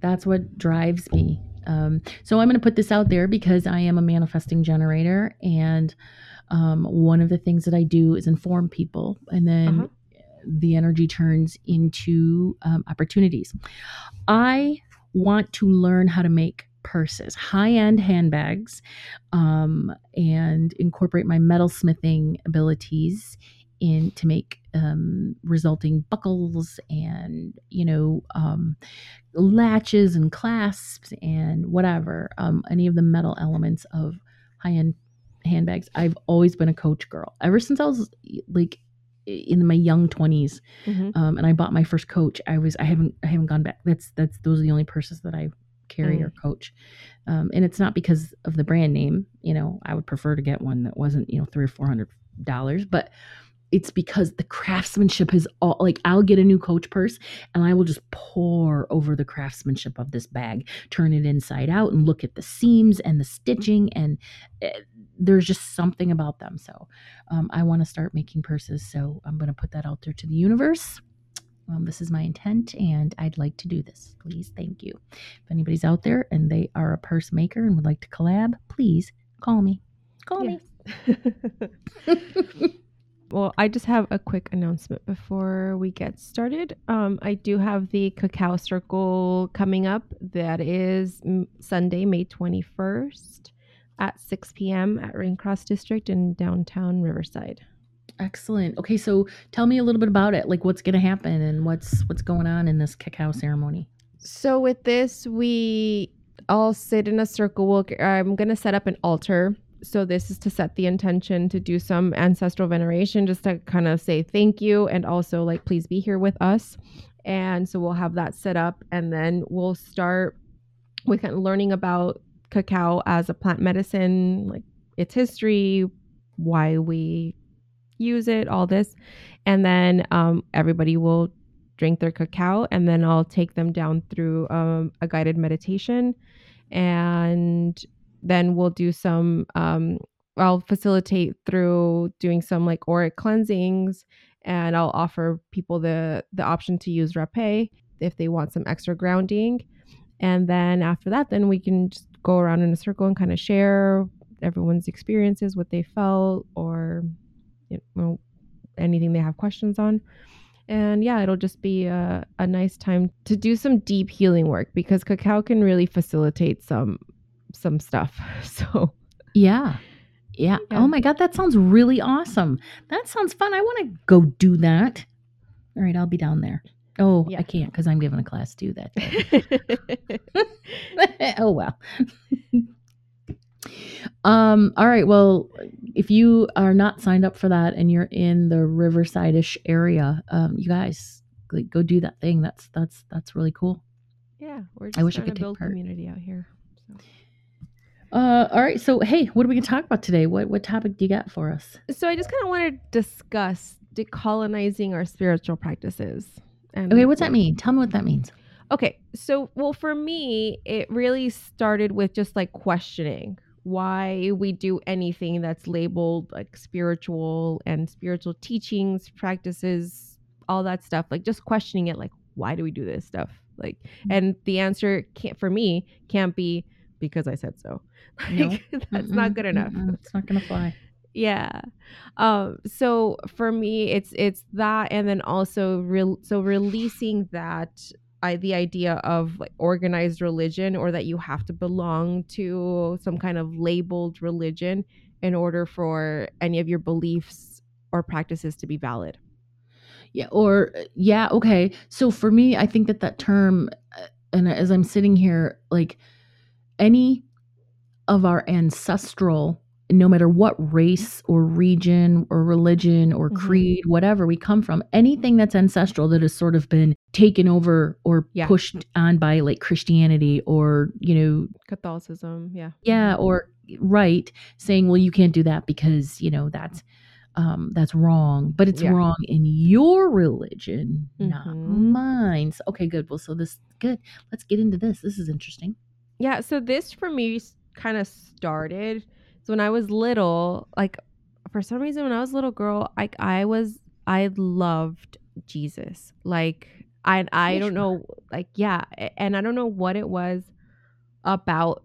that's what drives me. Um, so I'm going to put this out there because I am a manifesting generator, and um, one of the things that I do is inform people, and then Uh-huh. the energy turns into um, opportunities. I want to learn how to make purses, high end handbags, um, and incorporate my metalsmithing abilities in to make um, resulting buckles and you know um, latches and clasps and whatever um, any of the metal elements of high end handbags. I've always been a Coach girl ever since I was like in my young twenties Mhm. um, and I bought my first coach. I was I haven't I haven't gone back. That's that's those are the only purses that I carry Mm. or coach, um, and it's not because of the brand name. You know, I would prefer to get one that wasn't you know three or four hundred dollars, but it's because the craftsmanship is all like I'll get a new coach purse and I will just pour over the craftsmanship of this bag, turn it inside out and look at the seams and the stitching and eh, there's just something about them. So um, I want to start making purses. So I'm going to put that out there to the universe. Um, this is my intent, and I'd like to do this. Please, thank you. If anybody's out there and they are a purse maker and would like to collab, please call me. Call me. [LAUGHS] well, I just have a quick announcement before we get started. Um, I do have the Cacao Circle coming up. That is Sunday, May 21st at 6 p.m. at Raincross District in downtown Riverside. Excellent. Okay, so tell me a little bit about it. Like, what's going to happen and what's what's going on in this cacao ceremony? So with this, we all sit in a circle. We'll, I'm going to set up an altar. So this is to set the intention to do some ancestral veneration, just to kind of say thank you, and also like please be here with us. And so we'll have that set up, and then we'll start with kind of learning about cacao as a plant medicine, like its history, why we use it, all this, and then um, everybody will drink their cacao and then I'll take them down through um, a guided meditation and then we'll do some um, I'll facilitate through doing some like auric cleansings and I'll offer people the the option to use rapé if they want some extra grounding. And then after that then we can just go around in a circle and kind of share everyone's experiences what they felt or you know anything they have questions on. And yeah it'll just be a, a nice time to do some deep healing work because cacao can really facilitate some some stuff [LAUGHS] so Yeah. Yeah. Yeah. Oh my God, that sounds really awesome. That sounds fun. I want to go do that. All right, I'll be down there. Oh, Yeah. I can't because I'm giving a class too that day. [LAUGHS] oh well. Um, all right. Well, if you are not signed up for that and you're in the Riverside-ish area, um, you guys like, go do that thing. That's that's that's really cool. Yeah, we're just I wish I could to take build community out here. So. Uh, all right. So, hey, what are we gonna talk about today? What what topic do you got for us? so I just kind of want to discuss decolonizing our spiritual practices. And Okay, what's that mean? Tell me what that means. Okay, so well, for me, it really started with just like questioning why we do anything that's labeled like spiritual and spiritual teachings, practices, all that stuff. Like just questioning it, like why do we do this stuff? Like, and the answer can't for me can't be because I said so. [LAUGHS] Like, that's not Mm-mm, good enough. mm-mm, It's not gonna fly. Yeah. Um so for me it's it's that and then also real so releasing that I the idea of like organized religion or that you have to belong to some kind of labeled religion in order for any of your beliefs or practices to be valid. Yeah. Or uh, yeah. Okay. So for me, I think that that term, uh, and as I'm sitting here, like any of our ancestral, no matter what race or region or religion or Mhm. creed, whatever we come from, anything that's ancestral that has sort of been taken over or Yeah. pushed on by like Christianity or, you know, Catholicism, yeah. yeah, or right, saying, well, you can't do that because, you know, that's um that's wrong. But it's Yeah. wrong in your religion, not Mhm. mine. So, okay, good. Well, so this good. Let's get into this. This is interesting. Yeah, so this for me kind of started so when I was little, like for some reason when I was a little girl, like I was I loved Jesus. Like I I don't know like yeah, and I don't know what it was about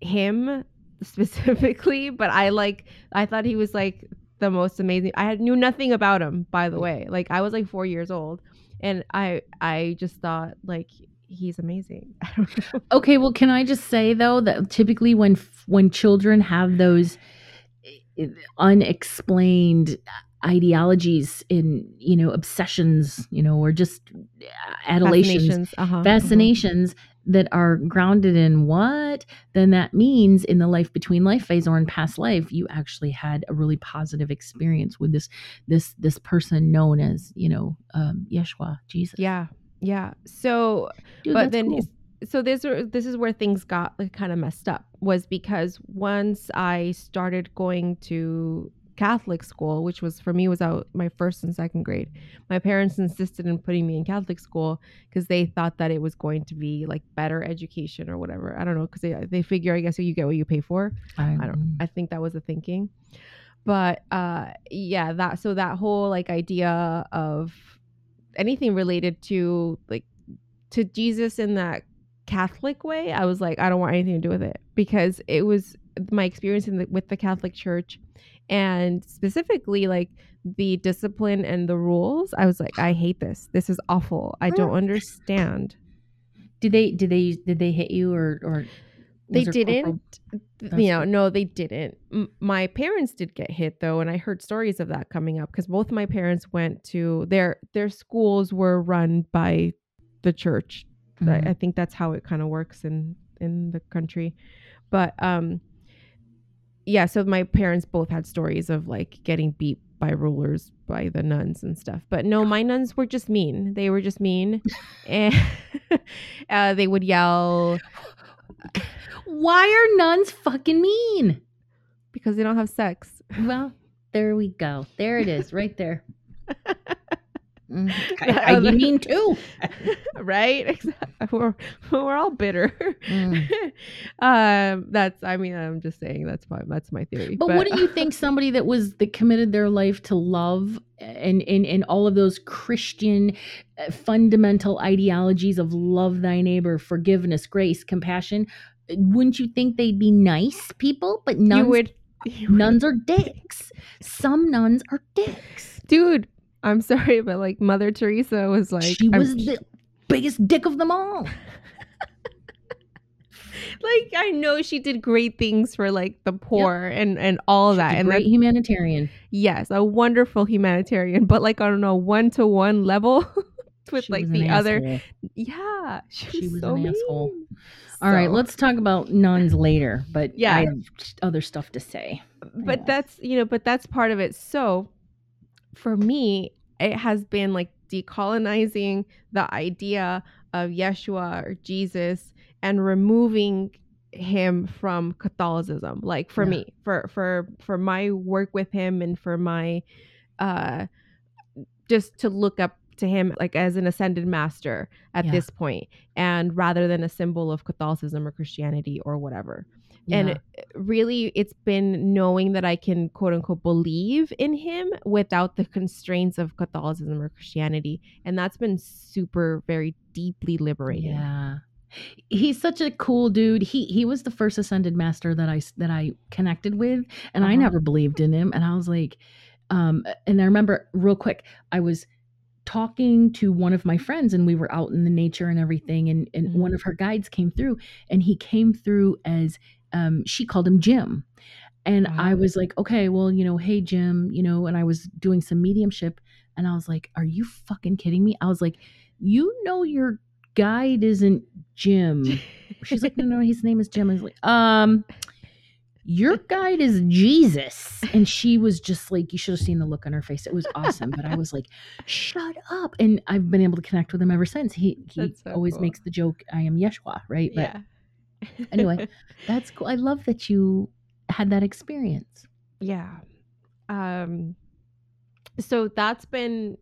him specifically, [LAUGHS] but I like I thought he was like the most amazing. I had knew nothing about him by the mm. way. Like I was like 4 years old and I I just thought like he's amazing. [LAUGHS] I don't know. Okay, well, can I just say though that typically when when children have those eh, unexplained ideologies in you know obsessions you know or just adulations Fascinations, uh-huh, fascinations that are grounded in what then that means in the life between life phase or in past life you actually had a really positive experience with this this this person known as you know um yeshua jesus Yeah, yeah. So, Dude, but then, cool. so this this is where things got like kind of messed up was because once I started going to Catholic school, which was for me was out my first and second grade, my parents insisted in putting me in Catholic school because they thought that it was going to be like better education or whatever. I don't know because they they figure I guess you get what you pay for. I don't. I think that was the thinking. But uh yeah, that so that whole like idea of anything related to like to Jesus in that Catholic way, I was like, I don't want anything to do with it because it was my experience in the, with the Catholic Church and specifically like the discipline and the rules. I was like, I hate this. This is awful. I don't understand. Did they did they did they hit you or or They didn't. corporal- you know, no, they didn't. M- my parents did get hit though, and I heard stories of that coming up because both my parents went to their their schools were run by the church. I, Mhm. I think that's how it kind of works in in the country. But um, yeah. So my parents both had stories of like getting beat by rulers by the nuns and stuff. But no, my nuns were just mean. They were just mean, [LAUGHS] and [LAUGHS] uh, they would yell Why are nuns fucking mean? because they don't have sex. Well, there we go. There it is, right there. [LAUGHS] Mhm. I, I, you mean too. [LAUGHS] right? [LAUGHS] We're, we're all bitter. Mm. [LAUGHS] um, that's. I mean, I'm just saying that's my that's my theory. But, what do you think? Somebody that was that committed their life to love and and and all of those Christian uh, fundamental ideologies of love thy neighbor, forgiveness, grace, compassion. Wouldn't you think they'd be nice people? But nuns, you would, you would- nuns are dicks. Some nuns are dicks. dude? I'm sorry, but like Mother Teresa was like, she I'm- was the biggest dick of them all. [LAUGHS] like I know she did great things for like the poor and and all that, and great that, humanitarian. yes, a wonderful humanitarian. But like on a one to one level, [LAUGHS] with She like the other. asshole. Yeah, she was, She was so an mean. asshole. All right, So- let's talk about nuns later. But Yeah. I have other stuff to say. but that's you know but that's part of it so for me it has been like decolonizing the idea of yeshua or jesus and removing him from catholicism like for Yeah. me for for for my work with him and for my uh just to look up to him like as an ascended master at Yeah. this point and rather than a symbol of catholicism or christianity or whatever and really it's been knowing that i can quote unquote believe in him without the constraints of catholicism or christianity and that's been super very deeply liberating Yeah. He's such a cool dude. He he was the first ascended master that I that I connected with and I Uh-huh. never believed in him and I was like um and I remember real quick I was talking to one of my friends and we were out in the nature and everything and and one Mhm. of her guides came through and he came through as um she called him Jim. And I was like, okay, well, you know, hey Jim, you know, and I was doing some mediumship and I was like, are you fucking kidding me? I was like, you know your guide isn't Jim. She's like, no, no, his name is Jim. I was like, um, your guide is Jesus. And she was just like, you should have seen the look on her face. It was awesome. But I was like, shut up. And I've been able to connect with him ever since. He he so always cool. makes the joke, I am Yeshua, right? But yeah anyway. [LAUGHS] that's cool. I love that you had that experience. yeah um so that's been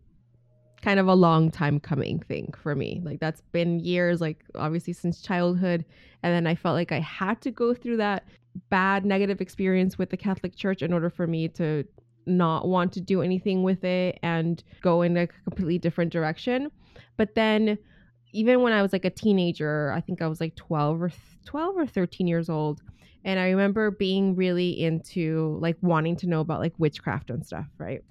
kind of a long time coming thing for me like that's been years like obviously since childhood and then i felt like i had to go through that bad negative experience with the catholic church in order for me to not want to do anything with it and go in a completely different direction but then even when i was like a teenager i think i was like 12 or 12 or 13 years old and i remember being really into like wanting to know about like witchcraft and stuff right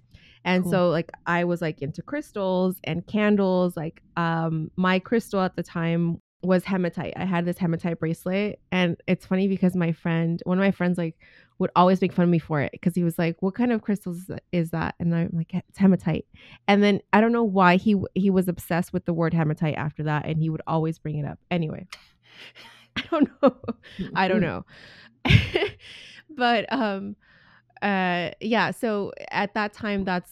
and Cool. so like i was like into crystals and candles like um my crystal at the time was hematite i had this hematite bracelet and it's funny because my friend one of my friends like would always make fun of me for it because he was like what kind of crystals is that? And i'm like it's hematite. And then i don't know why he he was obsessed with the word hematite after that and he would always bring it up. Anyway [LAUGHS] i don't know. I don't know. [LAUGHS] but um uh yeah, so at that time that's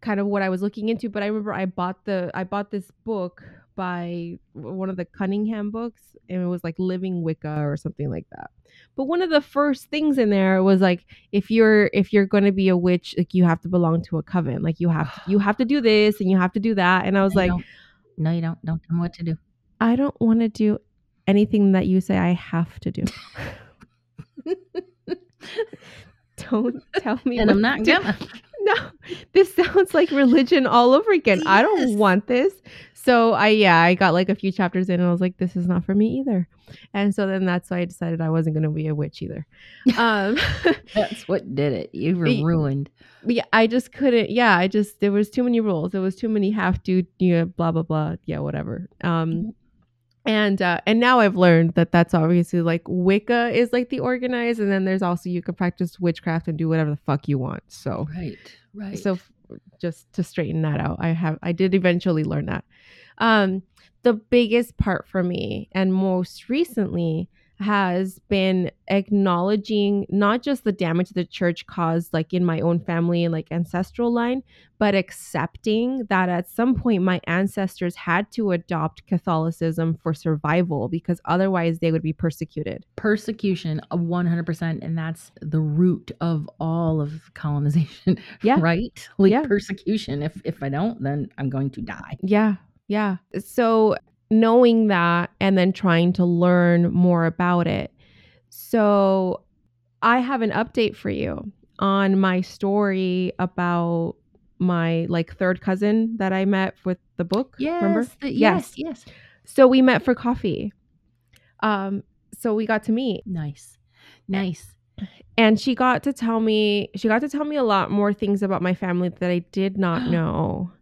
kind of what I was looking into, but I remember I bought the I bought this book by one of the Cunningham books and it was like Living Wicca or something like that. But one of the first things in there was like if you're if you're going to be a witch like you have to belong to a coven. Like you have you have to do this and you have to do that and I was No, like don't. no, you don't. Don't tell me what to do. I don't want to do anything that you say I have to do. [LAUGHS] don't tell me. And I'm not to gonna. [LAUGHS] No, this sounds like religion all over again. I don't want this. So I yeah, I got like a few chapters in and I was like, this is not for me either. And so then that's why I decided I wasn't gonna be a witch either. [LAUGHS] Um [LAUGHS] That's what did it. You were Y- ruined. yeah, I just couldn't. Yeah, I just there was too many rules. There was too many have to. You know, blah blah blah. Yeah, whatever. Um, and uh, and now I've learned that that's obviously like Wicca is like the organized, and then there's also you can practice witchcraft and do whatever the fuck you want. So Right. Right. so just to straighten that out, I have I did eventually learn that. Um, the biggest part for me, and most recently, has been acknowledging not just the damage the church caused, like in my own family and like ancestral line, but accepting that at some point my ancestors had to adopt Catholicism for survival because otherwise they would be persecuted. persecution of 100% and that's the root of all of colonization Yeah. [LAUGHS] right like Yeah. persecution if if i don't then i'm going to die Yeah, yeah. So knowing that and then trying to learn more about it. So I have an update for you on my story about my like third cousin that I met with the book. remember? Yes. yes yes So we met for coffee. Um so we got to meet nice nice and she got to tell me she got to tell me a lot more things about my family that I did not [GASPS] know.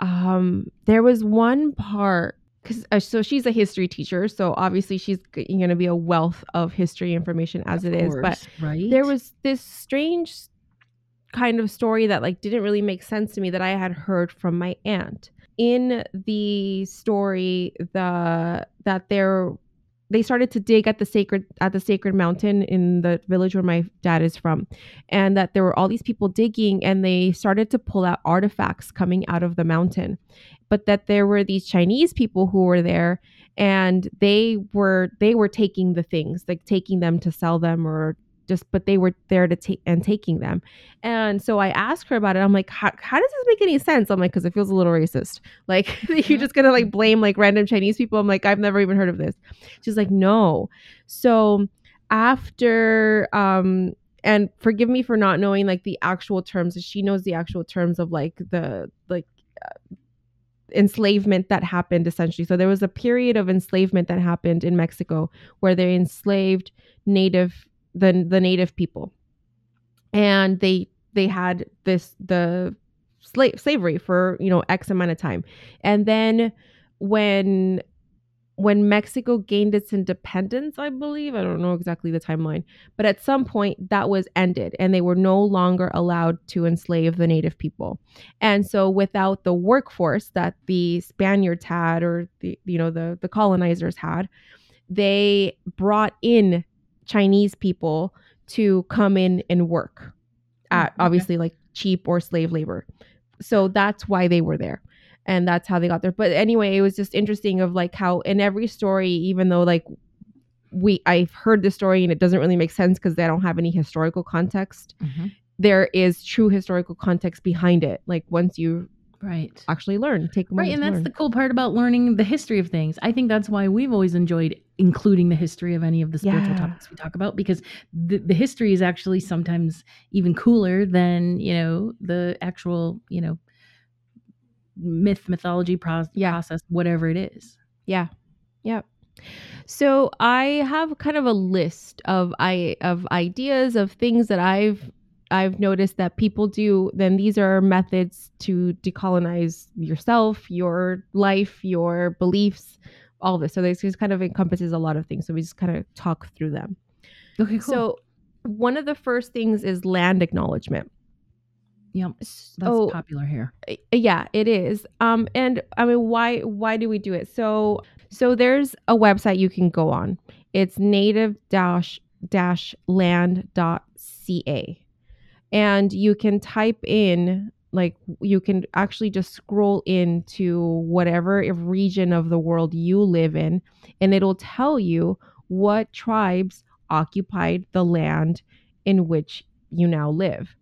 Um, there was one part because uh, so she's a history teacher, so obviously she's going to be a wealth of history information as Of it is. But right there was this strange kind of story that like didn't really make sense to me that I had heard from my aunt. in the story the that there they started to dig at the sacred at the sacred mountain in the village where my dad is from and that there were all these people digging and they started to pull out artifacts coming out of the mountain. But that there were these chinese people who were there and they were they were taking the things like taking them to sell them or just but they were there to take and taking them. And so i asked her about it. I'm like how, how does this make any sense? I'm like because it feels a little racist. [LAUGHS] Like [LAUGHS] you're just gonna like blame like random chinese people? I'm like i've never even heard of this. She's like no. So after um and forgive me for not knowing like the actual terms she knows the actual terms of like the like uh, enslavement that happened essentially. So there was a period of enslavement that happened in mexico where they enslaved native the the native people and they they had this the slave slavery for you know x amount of time and then when when Mexico gained its independence, I believe, I don't know exactly the timeline, but at some point that was ended and they were no longer allowed to enslave the native people. And so without the workforce that the Spaniards had or the you know the the colonizers had, they brought in Chinese people to come in and work at okay. obviously like cheap or slave labor. So that's why they were there. And that's how they got there. But anyway, it was just interesting of like how in every story, even though like we I've heard the story and it doesn't really make sense because they don't have any historical context. Mm-hmm. There is true historical context behind it. Like once you right actually learn take right and that's learn. the cool part about learning the history of things i think that's why we've always enjoyed including the history of any of the spiritual yeah. topics we talk about because the, the history is actually sometimes even cooler than you know the actual you know myth mythology pro- yeah. process whatever it is yeah yeah so I have kind of a list of I of ideas of things that I've I've noticed that people do, then these are methods to decolonize yourself, your life, your beliefs, all this. So this just kind of encompasses a lot of things. So we just kind of talk through them. Okay, cool. So one of the first things is land acknowledgement. Yep, that's oh, popular here. Yeah, it is. Um, and I mean, why why do we do it? So so there's a website you can go on. It's native dash dash land dot ca and you can type in like you can actually just scroll into whatever region of the world you live in and it'll tell you what tribes occupied the land in which you now live.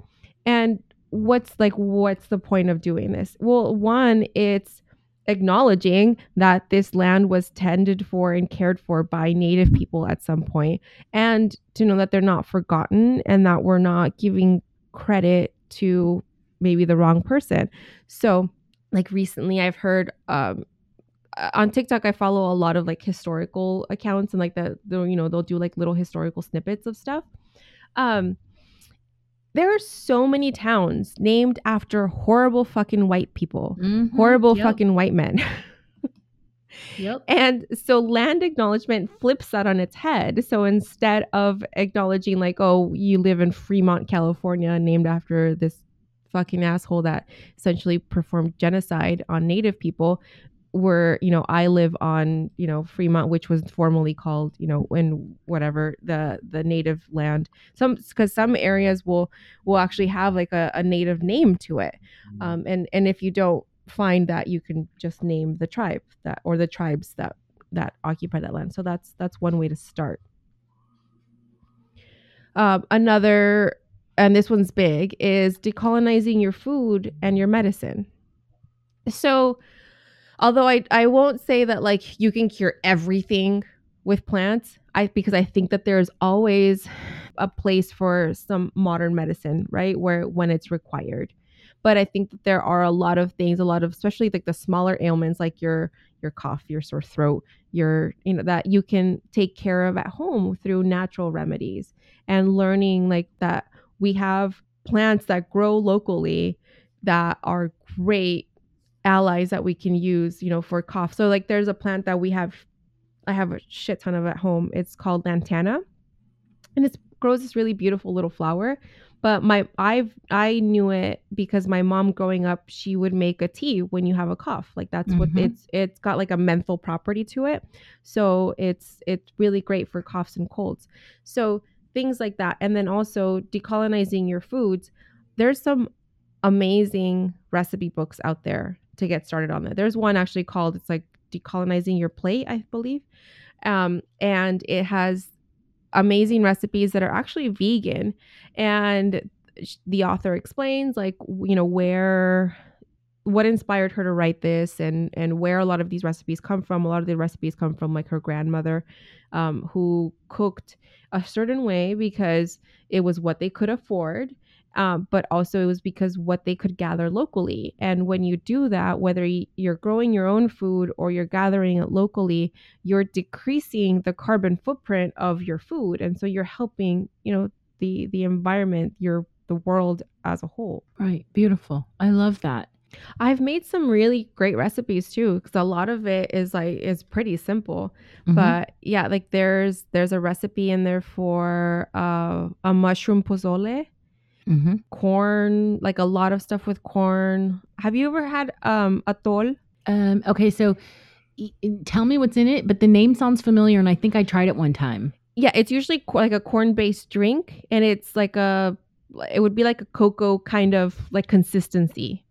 And what's like what's the point of doing this? Well one it's acknowledging that this land was tended for and cared for by native people at some point and to know that they're not forgotten and that we're not giving credit to maybe the wrong person. So, like recently, I've heard um, on TikTok, I follow a lot of like historical accounts and like the, the you know they'll do like little historical snippets of stuff. Um, there are so many towns named after horrible fucking white people, mm-hmm, horrible yep. fucking white men. [LAUGHS] Yep. And so land acknowledgement flips that on its head. So instead of acknowledging, like, oh, you live in Fremont, California, named after this fucking asshole that essentially performed genocide on Native people, where, you know, I live on, you know, Fremont, which was formerly called, you know, in whatever the the native land. Some because some areas will will actually have like a, a native name to it. Mm. Um, and and if you don't find that you can just name the tribe that or the tribes that that occupy that land. So that's that's one way to start. Um, another, and this one's big, is decolonizing your food and your medicine. So, although I I won't say that like you can cure everything with plants, I because I think that there's always a place for some modern medicine, right? Where when it's required but i think that there are a lot of things a lot of especially like the smaller ailments like your your cough your sore throat your you know that you can take care of at home through natural remedies and learning like that we have plants that grow locally that are great allies that we can use you know for cough. So like there's a plant that we have i have a shit ton of at home. It's called lantana and it grows this really beautiful little flower but my I've I knew it because my mom growing up she would make a tea when you have a cough. Like that's what Mhm. it's it's got like a menthol property to it. So it's it's really great for coughs and colds. So things like that. And then also decolonizing your foods. There's some amazing recipe books out there to get started on that. There's one actually called it's like decolonizing your plate, I believe. Um, and it has amazing recipes that are actually vegan. And the author explains like you know where what inspired her to write this and and where a lot of these recipes come from. A lot of the recipes come from like her grandmother um, who cooked a certain way because it was what they could afford um, but also it was because what they could gather locally and when you do that whether you're growing your own food or you're gathering it locally you're decreasing the carbon footprint of your food and so you're helping you know the the environment your the world as a whole Right. Beautiful. I love that. i've made some really great recipes too because a lot of it is like is pretty simple Mhm. but yeah like there's there's a recipe in there for uh, a mushroom pozole Mhm. corn like a lot of stuff with corn have you ever had um atole Um, okay, so y- tell me what's in it, but the name sounds familiar, and I think I tried it one time. yeah it's usually co- like a corn based drink and it's like a it would be like a cocoa kind of like consistency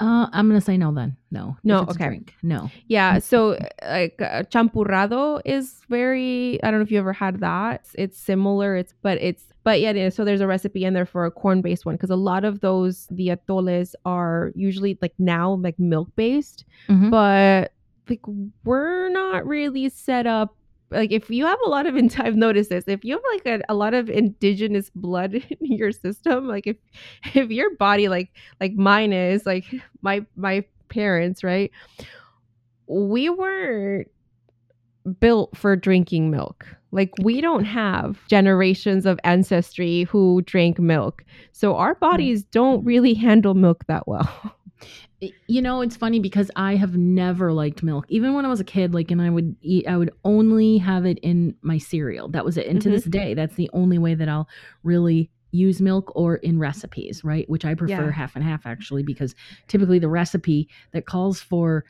Uh, I'm gonna say no then. No. No, If it's a okay. Drink. No. yeah so like uh, champurrado is very i don't know if you ever had that it's, it's similar it's but it's but yeah yeah, so there's a recipe in there for a corn based one because a lot of those the atoles are usually like now like milk based Mhm. but like we're not really set up like if you have a lot of [LAUGHS] i've noticed this if you have like a, a lot of indigenous blood [LAUGHS] in your system like if [LAUGHS] if your body like like mine is like my my parents right? We weren't built for drinking milk. Like we don't have generations of ancestry who drank milk. So our hmm. bodies don't really handle milk that well You know, it's funny because I have never liked milk. Even when I was a kid, like, and I would eat, I would only have it in my cereal. That was it. And to Mhm. this day, that's the only way that I'll really use milk or in recipes, right? Which I prefer Yeah. half and half actually, because typically the recipe that calls for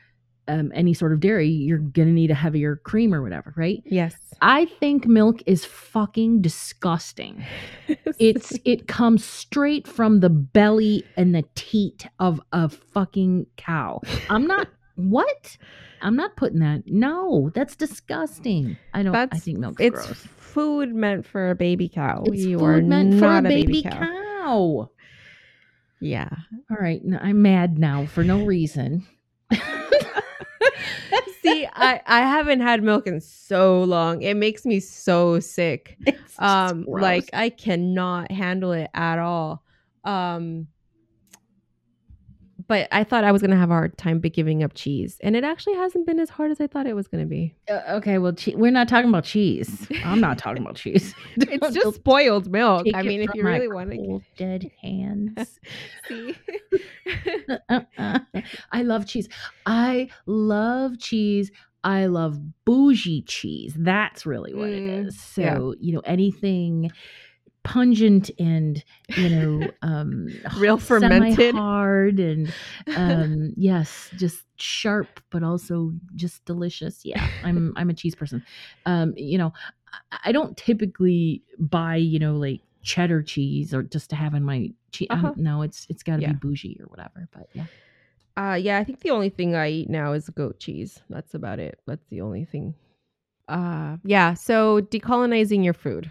um, any sort of dairy, you're gonna need a heavier cream or whatever, right? yes I think milk is fucking disgusting. [LAUGHS] It's it comes straight from the belly and the teat of a fucking cow. I'm not [LAUGHS] what? I'm not putting that. No, that's disgusting. I don't. I That's- think milk's it's gross. food meant for a baby cow. It's you food meant for a not baby, cow. Yeah. All right. I'm mad now for no reason. See, [LAUGHS] I I haven't had milk in so long. It makes me so sick. It's Um like I cannot handle it at all. Um but I thought I was gonna have a hard time giving up cheese, and it actually hasn't been as hard as I thought it was gonna be. Uh, okay, well, che- we're not talking about cheese. I'm not talking about cheese. [LAUGHS] [LAUGHS] It's just spoiled milk. take I mean, if you really want to dead [LAUGHS] hands. see, I love cheese. I love cheese. I love bougie cheese. That's really what Mm, it is. So, yeah. you know, anything pungent and, you know, [LAUGHS] um Real fermented. hard and [LAUGHS] um yes, just sharp but also just delicious. Yeah, I'm I'm a cheese person. Um, you know, I, don't typically buy, you know, like cheddar cheese or just to have in my cheese. Uh-huh. no, it's it's got to Yeah. be bougie or whatever. But yeah, Uh, yeah, I think the only thing I eat now is goat cheese. That's about it. That's the only thing. Uh, yeah. So decolonizing your food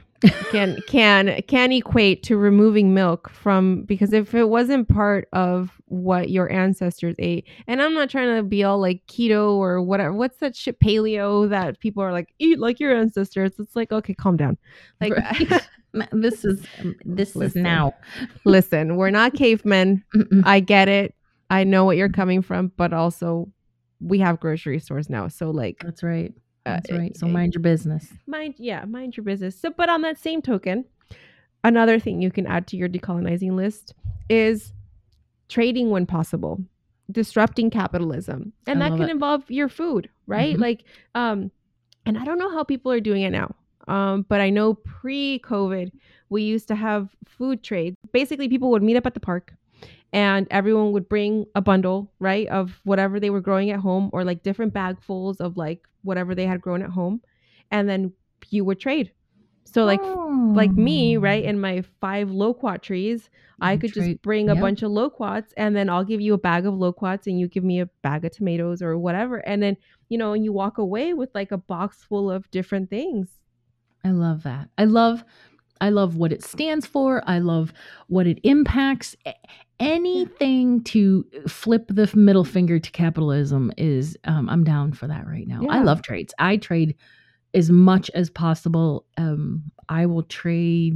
can can can equate to removing milk from because if it wasn't part of what your ancestors ate, and I'm not trying to be all like keto or whatever. What's that shit paleo that people are like eat like your ancestors? It's like okay, calm down. Like [LAUGHS] [LAUGHS] this is um, this is now. listen, we're not [LAUGHS] cavemen. Mm-mm. I get it. I know what you're coming from, but also we have grocery stores now. So like That's right. Uh, That's right. So mind your business. mind yeah, mind your business. So but on that same token, another thing you can add to your decolonizing list is trading when possible, disrupting capitalism. And I that can it. involve your food, right? Mhm. Like um and I don't know how people are doing it now. Um, but I know pre-COVID, we used to have food trades. Basically, people would meet up at the park, and everyone would bring a bundle, right, of whatever they were growing at home, or like different bagfuls of like whatever they had grown at home, and then you would trade. So like like me, hmm. right, Oh. in my five loquat trees, I could trade- just bring a yep. bunch of loquats and then I'll give you a bag of loquats and you give me a bag of tomatoes or whatever. And then, you know, and you walk away with like a box full of different things. I love that. I love I love what it stands for. I love what it impacts. Anything to flip the middle finger to capitalism is um, I'm down for that right now. I love trades. I trade as much as possible. Um, I will trade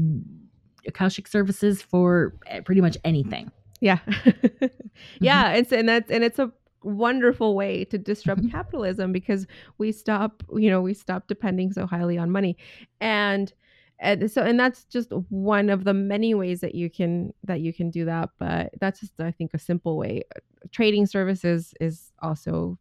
Akashic services for eh, pretty much anything. Yeah. [LAUGHS] Mm-hmm. yeah, it's and that's and it's a wonderful way to disrupt Mhm. capitalism because we stop, you know, we stop depending so highly on money. And and so and that's just one of the many ways that you can that you can do that, but that's just I think a simple way. Trading services is also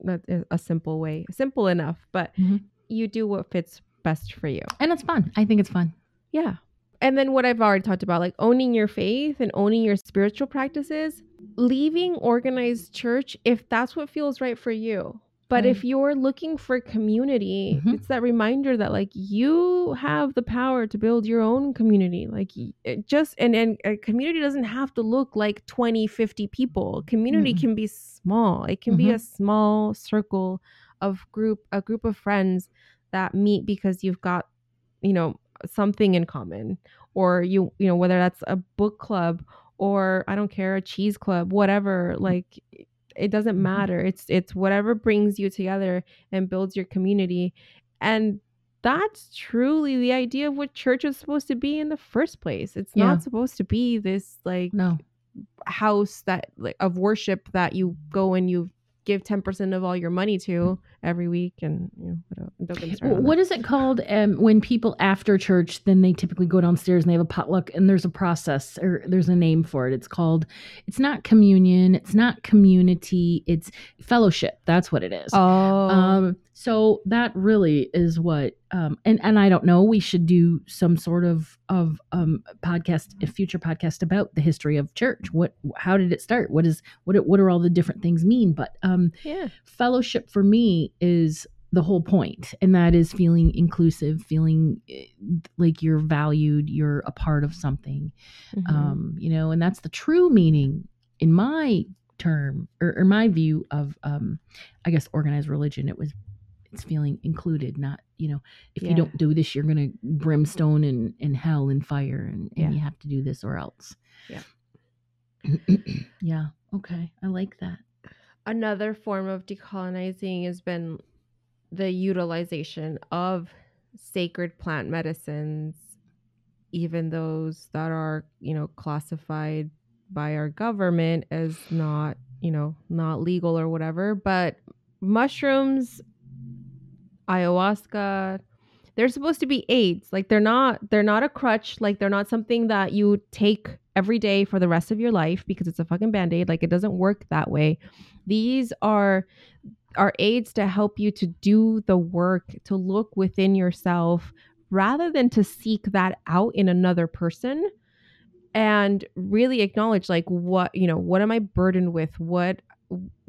that is a simple way. Simple enough, but Mhm. you do what fits best for you. And it's fun. I think it's fun. Yeah. And then what I've already talked about, like owning your faith and owning your spiritual practices, leaving organized church if that's what feels right for you. But Right. if you're looking for community, Mhm. it's that reminder that like you have the power to build your own community. Like it just and and a community doesn't have to look like 20, 50 people. Community Mm-mm. can be small. It can be Mhm. a small circle of group a group of friends that meet because you've got you know something in common or you you know whether that's a book club or i don't care a cheese club whatever like it doesn't Mhm. matter it's it's whatever brings you together and builds your community and that's truly the idea of what church is supposed to be in the first place it's Yeah. not supposed to be this like No. house that like of worship that you go and you give 10% of all your money to every week and you know. Don't get started on What is it called um, when people after church then they typically go downstairs and they have a potluck and there's a process or there's a name for it. It's called it's not communion, it's not community, it's fellowship. That's what it is. oh Um, so that really is what, um, and and I don't know. We should do some sort of of um podcast, a future podcast about the history of church. What, how did it start? What is what? it- What are all the different things mean? But um, yeah fellowship for me is the whole point, and that is feeling inclusive, feeling eh, like you're valued, you're a part of something Mhm. um, you know, and that's the true meaning in my term or, or my view of, um, I guess, organized religion. It was, it's feeling included, not, you know, if Yeah. you don't do this, you're going to brimstone and, and hell and fire and, and Yeah. you have to do this or else. Yeah. [CLEARS THROAT] yeah. Okay. I like that. Another form of decolonizing has been the utilization of sacred plant medicines even those that are you know classified by our government as not you know not legal or whatever. But mushrooms ayahuasca they're supposed to be aids. Like they're not they're not a crutch. Like they're not something that you take every day for the rest of your life because it's a fucking band-aid like it doesn't work that way. These are are aids to help you to do the work to look within yourself rather than to seek that out in another person and really acknowledge like what you know what am i burdened with? What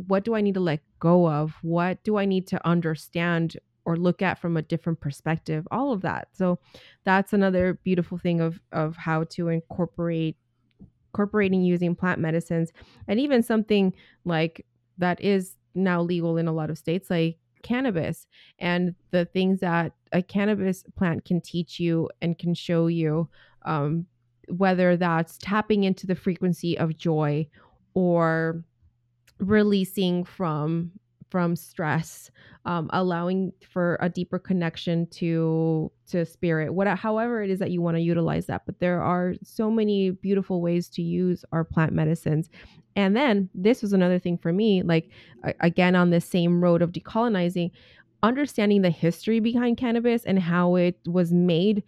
what do i need to let go of? What do i need to understand or look at from a different perspective? All of that. So that's another beautiful thing of of how to incorporate incorporating using plant medicines and even something like that is now legal in a lot of states like cannabis and the things that a cannabis plant can teach you and can show you um, whether that's tapping into the frequency of joy or releasing from from stress um, allowing for a deeper connection to to spirit. What however it is that you want to utilize that but there are so many beautiful ways to use our plant medicines. And then this was another thing for me like again on this same road of decolonizing understanding the history behind cannabis and how it was made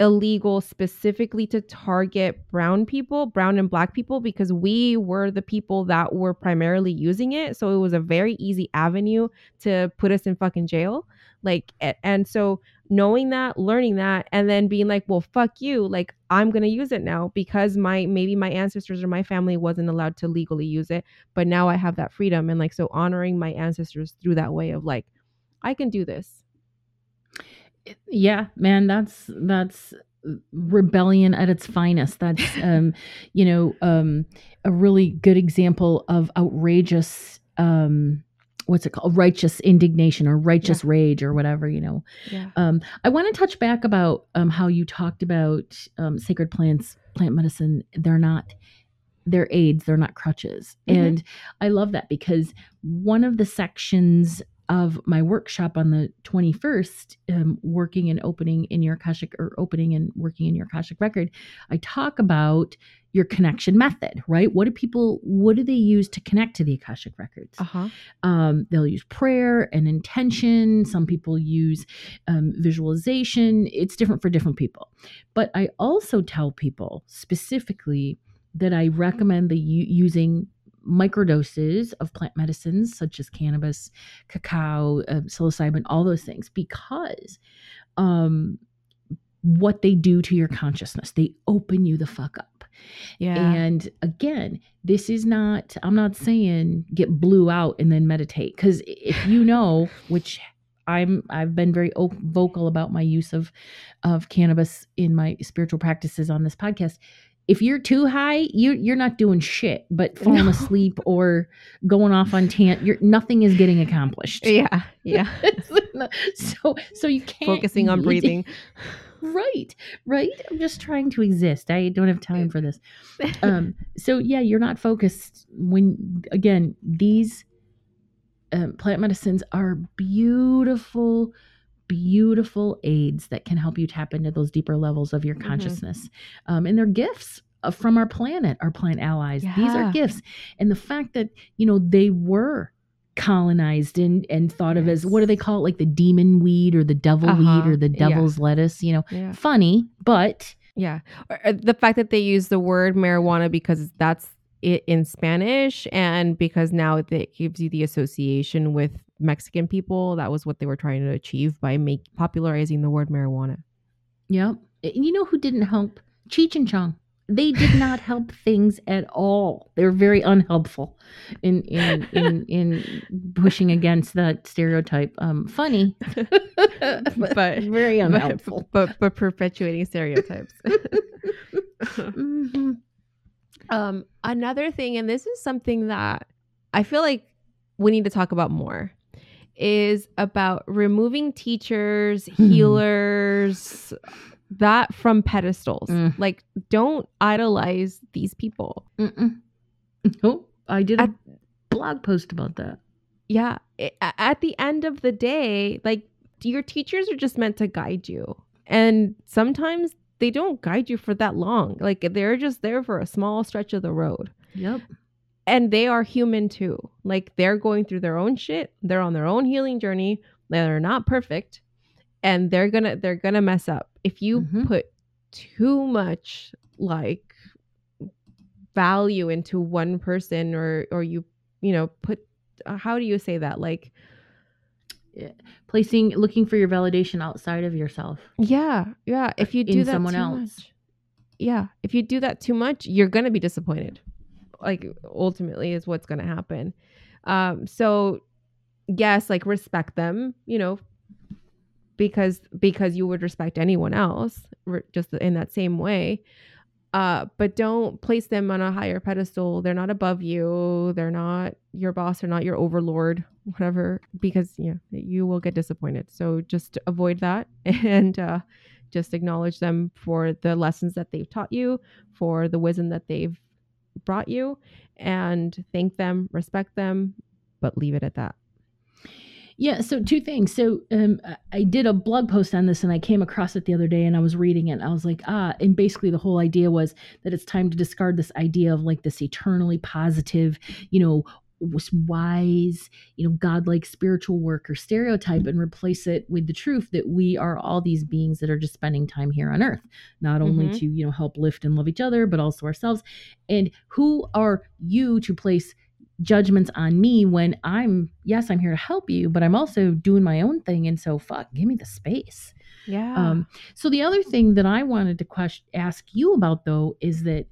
illegal specifically to target brown people, brown and black people, because we were the people that were primarily using it. So it was a very easy avenue to put us in fucking jail. Like, and so knowing that, learning that, and then being like, well, fuck you. Like, I'm going to use it now because my maybe my ancestors or my family wasn't allowed to legally use it. But now I have that freedom. And like, so honoring my ancestors through that way of like, I can do this. Yeah, man, that's, that's, rebellion at its finest that's [LAUGHS] um you know um a really good example of outrageous um what's it called righteous indignation or righteous yeah. rage or whatever you know yeah. um, i want to touch back about um, how you talked about um, sacred plants plant medicine they're not they're aids they're not crutches mm-hmm. and i love that because one of the sections of my workshop on the 21st, um, working and opening in your Akashic or opening and working in your Akashic record, I talk about your connection method, right? What do people, what do they use to connect to the Akashic records? Uh-huh. Um, they'll use prayer and intention. Some people use um, visualization. It's different for different people. But I also tell people specifically that I recommend the u- using microdoses of plant medicines such as cannabis, cacao, uh, psilocybin, all those things, because um, what they do to your consciousness, they open you the fuck up. Yeah. And again, this is not, I'm not saying get blue out and then meditate. Cause if you know, which I'm I've been very vocal about my use of of cannabis in my spiritual practices on this podcast if you're too high, you you're not doing shit but [LAUGHS] falling no. asleep or going off on tant. You're nothing is getting accomplished. Yeah, [LAUGHS] yeah. so so you can't focusing on breathing. [LAUGHS] right, right. I'm just trying to exist. I don't have time for this. Um. So yeah, you're not focused when again these um, plant medicines are beautiful beautiful aids that can help you tap into those deeper levels of your mm-hmm. consciousness. Mm-hmm. Um, and they're gifts uh, from our planet, our plant allies. Yeah. These are gifts. And the fact that, you know, they were colonized and and thought yes. of as what do they call it like the demon weed or the devil uh-huh. weed or the devil's yeah. lettuce you know yeah. funny but yeah or the fact that they use the word marijuana because that's it in spanish and because now it gives you the association with Mexican people. That was what they were trying to achieve by make popularizing the word marijuana. Yep. You know who didn't help? Cheech and Chong. They did not help [LAUGHS] things at all. They were very unhelpful in in in, in pushing against that stereotype. Um, funny, [LAUGHS] but, but, very unhelpful. But but, but perpetuating stereotypes. [LAUGHS] mm-hmm. Um, another thing, and this is something that I feel like we need to talk about more is about removing teachers, hmm. healers, that from pedestals. Mm. Like, don't idolize these people. Mm-mm. Oh, I did a at, blog post about that. Yeah. It, at the end of the day, like, your teachers are just meant to guide you. And sometimes they don't guide you for that long. Like, they're just there for a small stretch of the road. Yep and they are human too. Like they're going through their own shit. They're on their own healing journey. They're not perfect and they're going to they're going to mess up. If you mm-hmm. put too much like value into one person or or you you know put uh, how do you say that like yeah. placing looking for your validation outside of yourself yeah yeah if you do that someone else much, yeah if you do that too much you're gonna be disappointed like ultimately is what's going to happen. Um, so yes, like respect them, you know, because because you would respect anyone else just in that same way. Uh, but don't place them on a higher pedestal. They're not above you. They're not your boss. They're not your overlord, whatever. Because yeah, you will get disappointed. So just avoid that [LAUGHS] and uh, just acknowledge them for the lessons that they've taught you, for the wisdom that they've brought you and thank them, respect them, but leave it at that. Yeah, so two things. So um, I did a blog post on this and I came across it the other day and I was reading it I was like, ah, and basically the whole idea was that it's time to discard this idea of like this eternally positive, you know, wise, you know, godlike spiritual work or stereotype and replace it with the truth that we are all these beings that are just spending time here on earth, not only mm-hmm. to, you know, help lift and love each other, but also ourselves. And who are you to place judgments on me when I'm yes, I'm here to help you, but I'm also doing my own thing and so fuck, give me the space. Yeah. Um, so the other thing that I wanted to question, ask you about though is that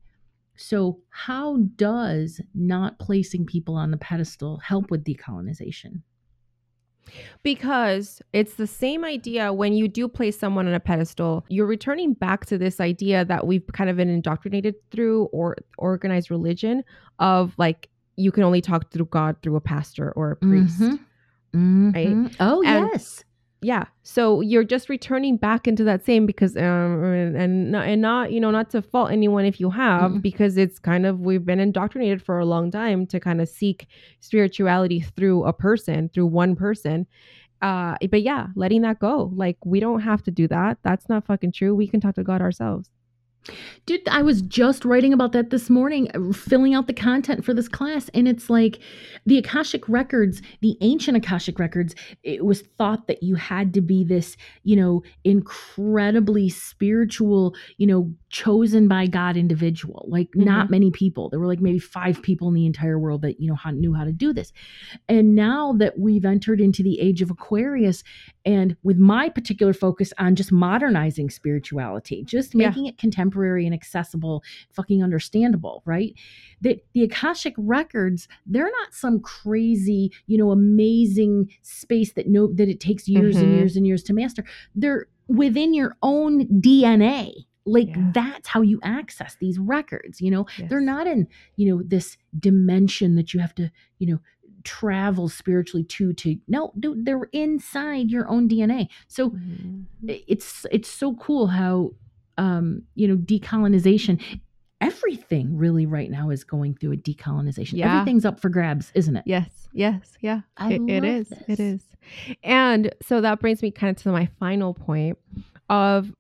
so how does not placing people on the pedestal help with decolonization? Because it's the same idea when you do place someone on a pedestal, you're returning back to this idea that we've kind of been indoctrinated through or organized religion of like you can only talk through God through a pastor or a priest. Mhm. Mhm. Oh And- yes. Yeah. So you're just returning back into that same because um and and not, and not you know not to fault anyone if you have Mm-mm. because it's kind of we've been indoctrinated for a long time to kind of seek spirituality through a person through one person. Uh but yeah, letting that go. Like we don't have to do that. That's not fucking true. We can talk to God ourselves. Dude, I was just writing about that this morning, uh, filling out the content for this class. And it's like the Akashic records, the ancient Akashic records, it was thought that you had to be this, you know, incredibly spiritual, you know, chosen by God individual. Like, not many people. There were like maybe five people in the entire world that, you know, how, knew how to do this. And now that we've entered into the age of Aquarius, and with my particular focus on just modernizing spirituality, just Yeah. making it contemporary and accessible, fucking understandable, right? That the Akashic records, they're not some crazy, you know, amazing space that no that it takes years and Mhm. years and years to master. They're within your own DNA. Like Yeah. that's how you access these records, you know? They're not in, you know, this dimension that you have to, you know, travel spiritually to to no dude they're inside your own dna so Mhm. it's it's so cool how um you know decolonization everything really right now is going through a decolonization Yeah. everything's up for grabs isn't it Yes, yes, yeah. I It- it is. this. It is. And so that brings me kind of to my final point of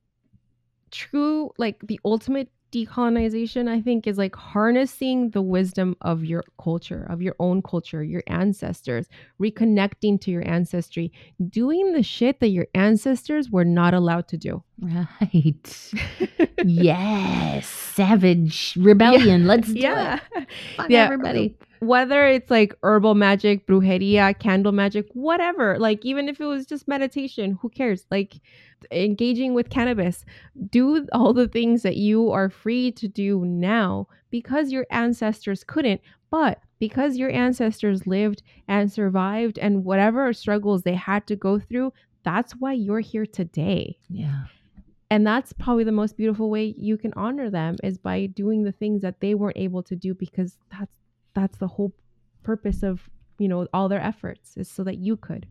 true, like the ultimate decolonization, I think, is like harnessing the wisdom of your culture, of your own culture, your ancestors, reconnecting to your ancestry, doing the shit that your ancestors were not allowed to do. right [LAUGHS] yes savage rebellion let's do yeah. it Fuck Yeah. everybody whether it's like herbal magic, brujeria, candle magic, whatever, like even if it was just meditation, who cares? Like engaging with cannabis, do all the things that you are free to do now because your ancestors couldn't, but because your ancestors lived and survived and whatever struggles they had to go through, that's why you're here today. yeah And that's probably the most beautiful way you can honor them is by doing the things that they weren't able to do because that's that's the whole purpose of, you know, all their efforts is so that you could.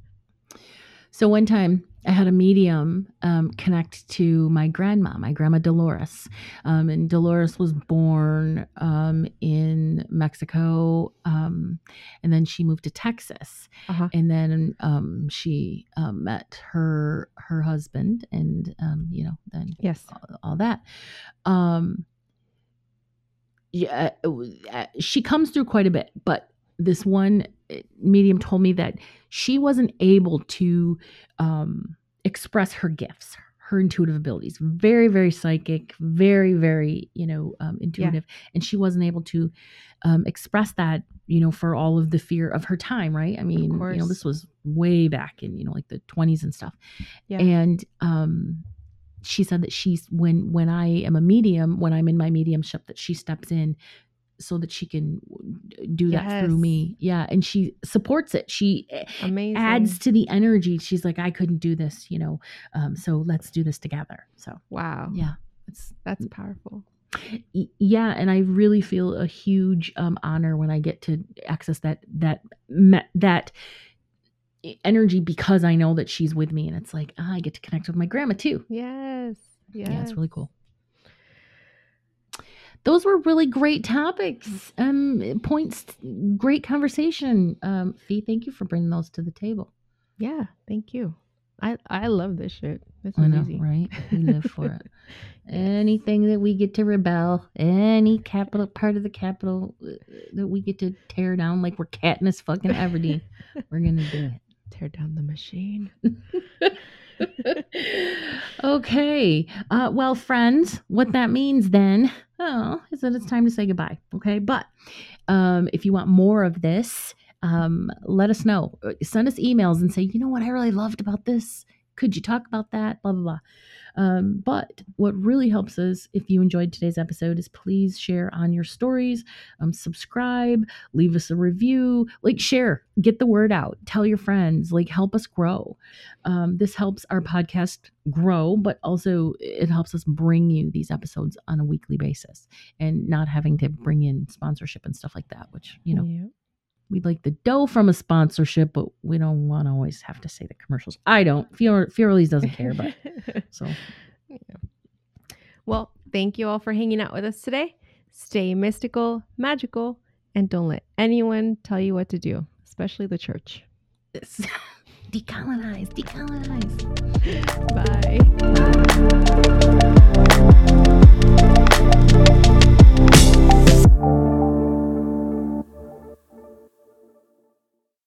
So one time I had a medium um, connect to my grandma, my grandma Dolores. Um, and Dolores was born um, in Mexico. Um, and then she moved to Texas. Uh-huh. And then um, she um, met her her husband and, um, you know, then Yes. all, all that. Um, yeah, uh, she comes through quite a bit, but this one uh, medium told me that she wasn't able to um, express her gifts, her intuitive abilities. Very, very psychic, very, very, you know, um, intuitive, and she wasn't able to um, express that, you know, for all of the fear of her time. Right? I mean, you know, this was way back in, you know, like the twenties and stuff, Yeah. and um she said that she's when when i am a medium when i'm in my mediumship that she steps in so that she can do that through me yeah and she supports it she eh, Amazing. adds to the energy she's like i couldn't do this you know um so let's do this together so wow. yeah it's That's powerful. yeah and i really feel a huge um honor when i get to access that that that energy because i know that she's with me and it's like ah, i get to connect with my grandma too Yes. Yes. yeah it's really cool those were really great topics um points great conversation um fee thank you for bringing those to the table Yeah. Thank you. I I love this shit. This i is know easy. right we live for it [LAUGHS] anything that we get to rebel any capital part of the capital uh, that we get to tear down like we're Katniss fucking Everdeen, [LAUGHS] we're gonna do it Tear down the machine. [LAUGHS] okay. Uh, well, friends, what that means then oh, is that it's time to say goodbye. Okay. But um, if you want more of this, um, let us know. Uh, send us emails and say, you know what I really loved about this? Could you talk about that? Blah, blah, blah. Um, but what really helps us, if you enjoyed today's episode, is please share on your stories, um, subscribe, leave us a review, like share, get the word out, tell your friends, like help us grow. Um, this helps our podcast grow, but also it helps us bring you these episodes on a weekly basis and not having to bring in sponsorship and stuff like that, which, you know, Yeah. We'd like the dough from a sponsorship, but we don't want to always have to say the commercials. I don't. Fior Fioraliz doesn't care, but [LAUGHS] so well, thank you all for hanging out with us today. Stay mystical, magical, and don't let anyone tell you what to do, especially the church. [LAUGHS] decolonize, decolonize. [LAUGHS] Bye.